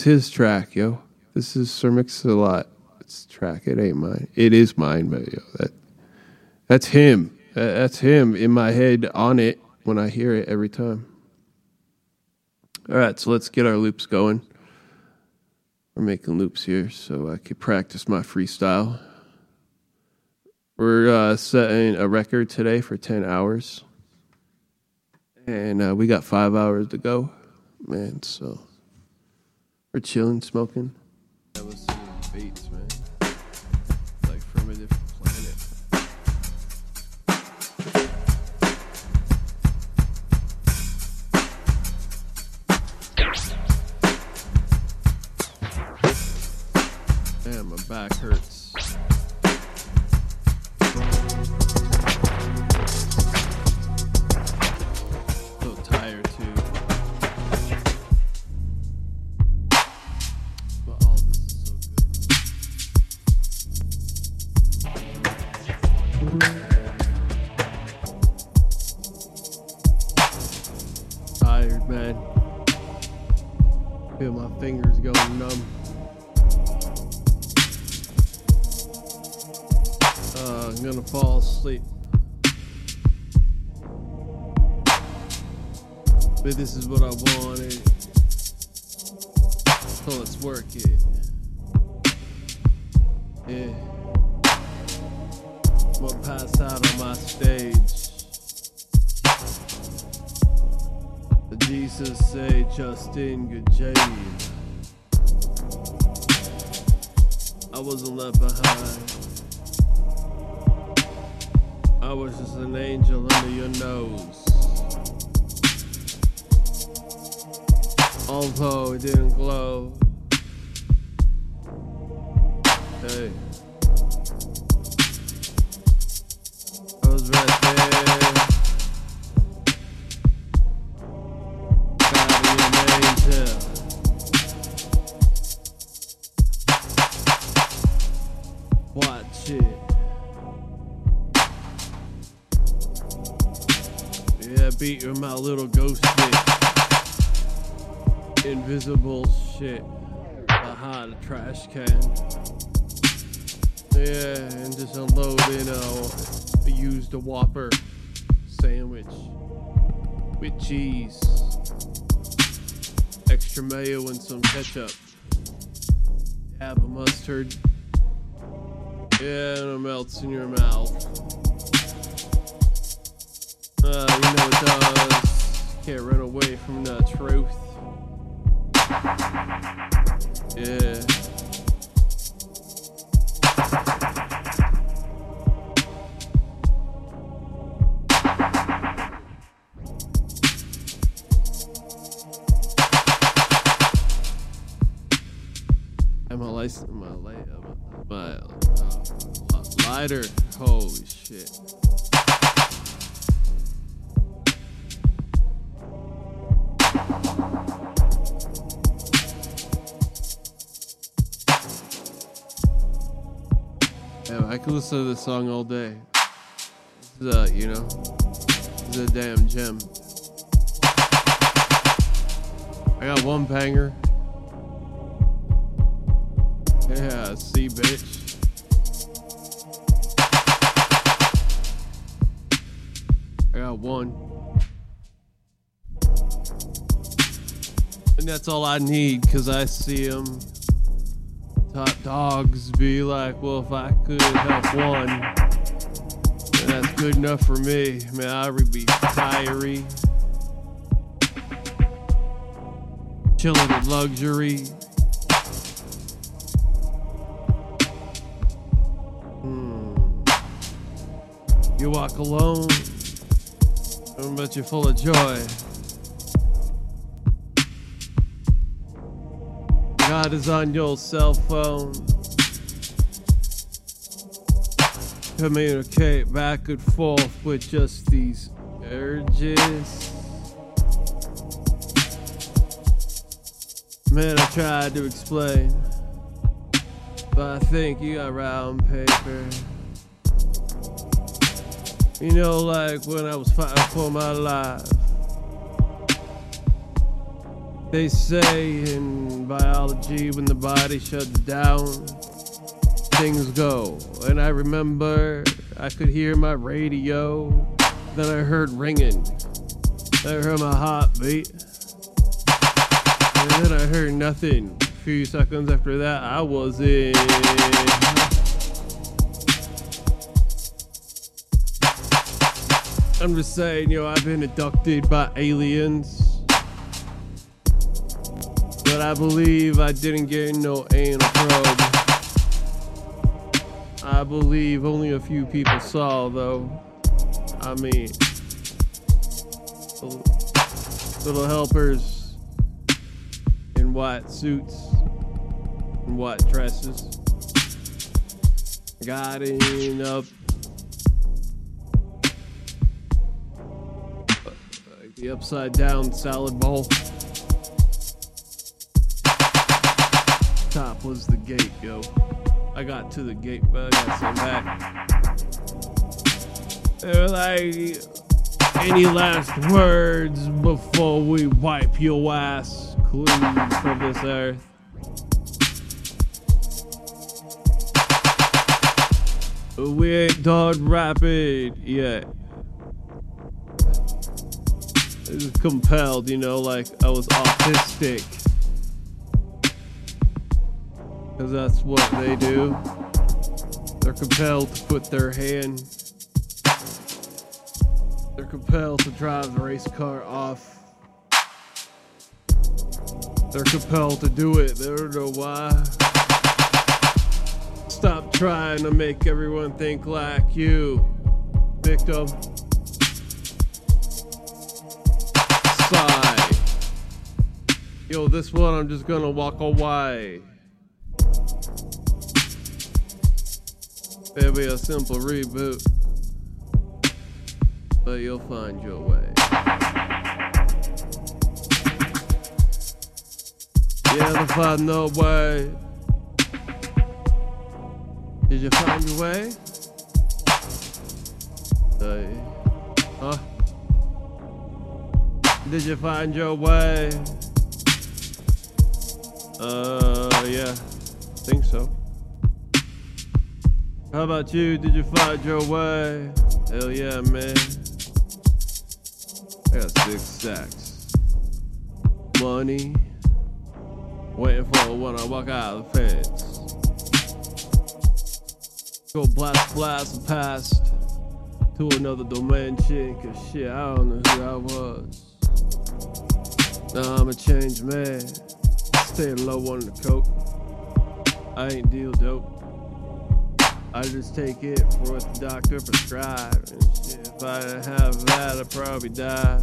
his track, yo. This is Sir Mix-a-Lot. It's track. It ain't mine. It is mine, but yo, that that's him. That's him in my head on it when I hear it every time. All right, so let's get our loops going. We're making loops here so I could practice my freestyle. We're uh, setting a record today for 10 hours. And uh, we got five hours to go, man. So chilling, smoking. I beats, man. Like from a different planet. Damn, my back hurts. Left behind. I was just an angel under your nose. Although it didn't glow. Little ghost stick. Invisible shit behind a trash can. Yeah, and just unloading a used a Whopper sandwich. with cheese, extra mayo, and some ketchup. Have a mustard. Yeah, and it melts in your mouth. Uh, you know it does. Can't run away from the truth. Yeah. And my license, my light, my uh, lighter. Holy shit. Could listen to this song all day. This is a, you know, this is a damn gem. I got one banger. Yeah, see, bitch. I got one. And that's all I need, because I see them top dogs be like, well, if I could have one, then that's good enough for me. Man, I would be fiery. Chilling in luxury. Hmm. You walk alone, but you're full of joy. God is on your cell phone. Communicate back and forth with just these urges. Man, I tried to explain, but I think you got round paper. You know, like when I was fighting for my life. They say in biology, when the body shuts down, things go. And I remember I could hear my radio, then I heard ringing, I heard my heartbeat, and then I heard nothing. A few seconds after that, I was in. I'm just saying, know, I've been abducted by aliens. But I believe I didn't get no anal probe. I believe only a few people saw, though. I mean, little helpers in white suits and white dresses got in up like the upside down salad bowl. Top was the gate, yo. I got to the gate, but I got some back. They were like, any last words before we wipe your ass clean from this earth? We ain't done rapping yet. Compelled, you know, like I was autistic. Because that's what they do. They're compelled to put their hand. They're compelled to drive the race car off. They're compelled to do it. They don't know why. Stop trying to make everyone think like you, victim. Sigh. Yo, this one I'm just gonna walk away. It'll be a simple reboot, but you'll find your way. Yeah, to find no way. Did you find your way? Hey. Huh? Did you find your way? Uh, yeah, think so. How about you? Did you find your way? Hell yeah, man. I got six sex. Money. Waiting for when I walk out of the fence. Go blast, blast the past to another dimension. Cause shit, I don't know who I was. Now I'm a changed man. Stay low on the coke. I ain't deal dope. I just take it for what the doctor prescribed. If I didn't have that, I'd probably die.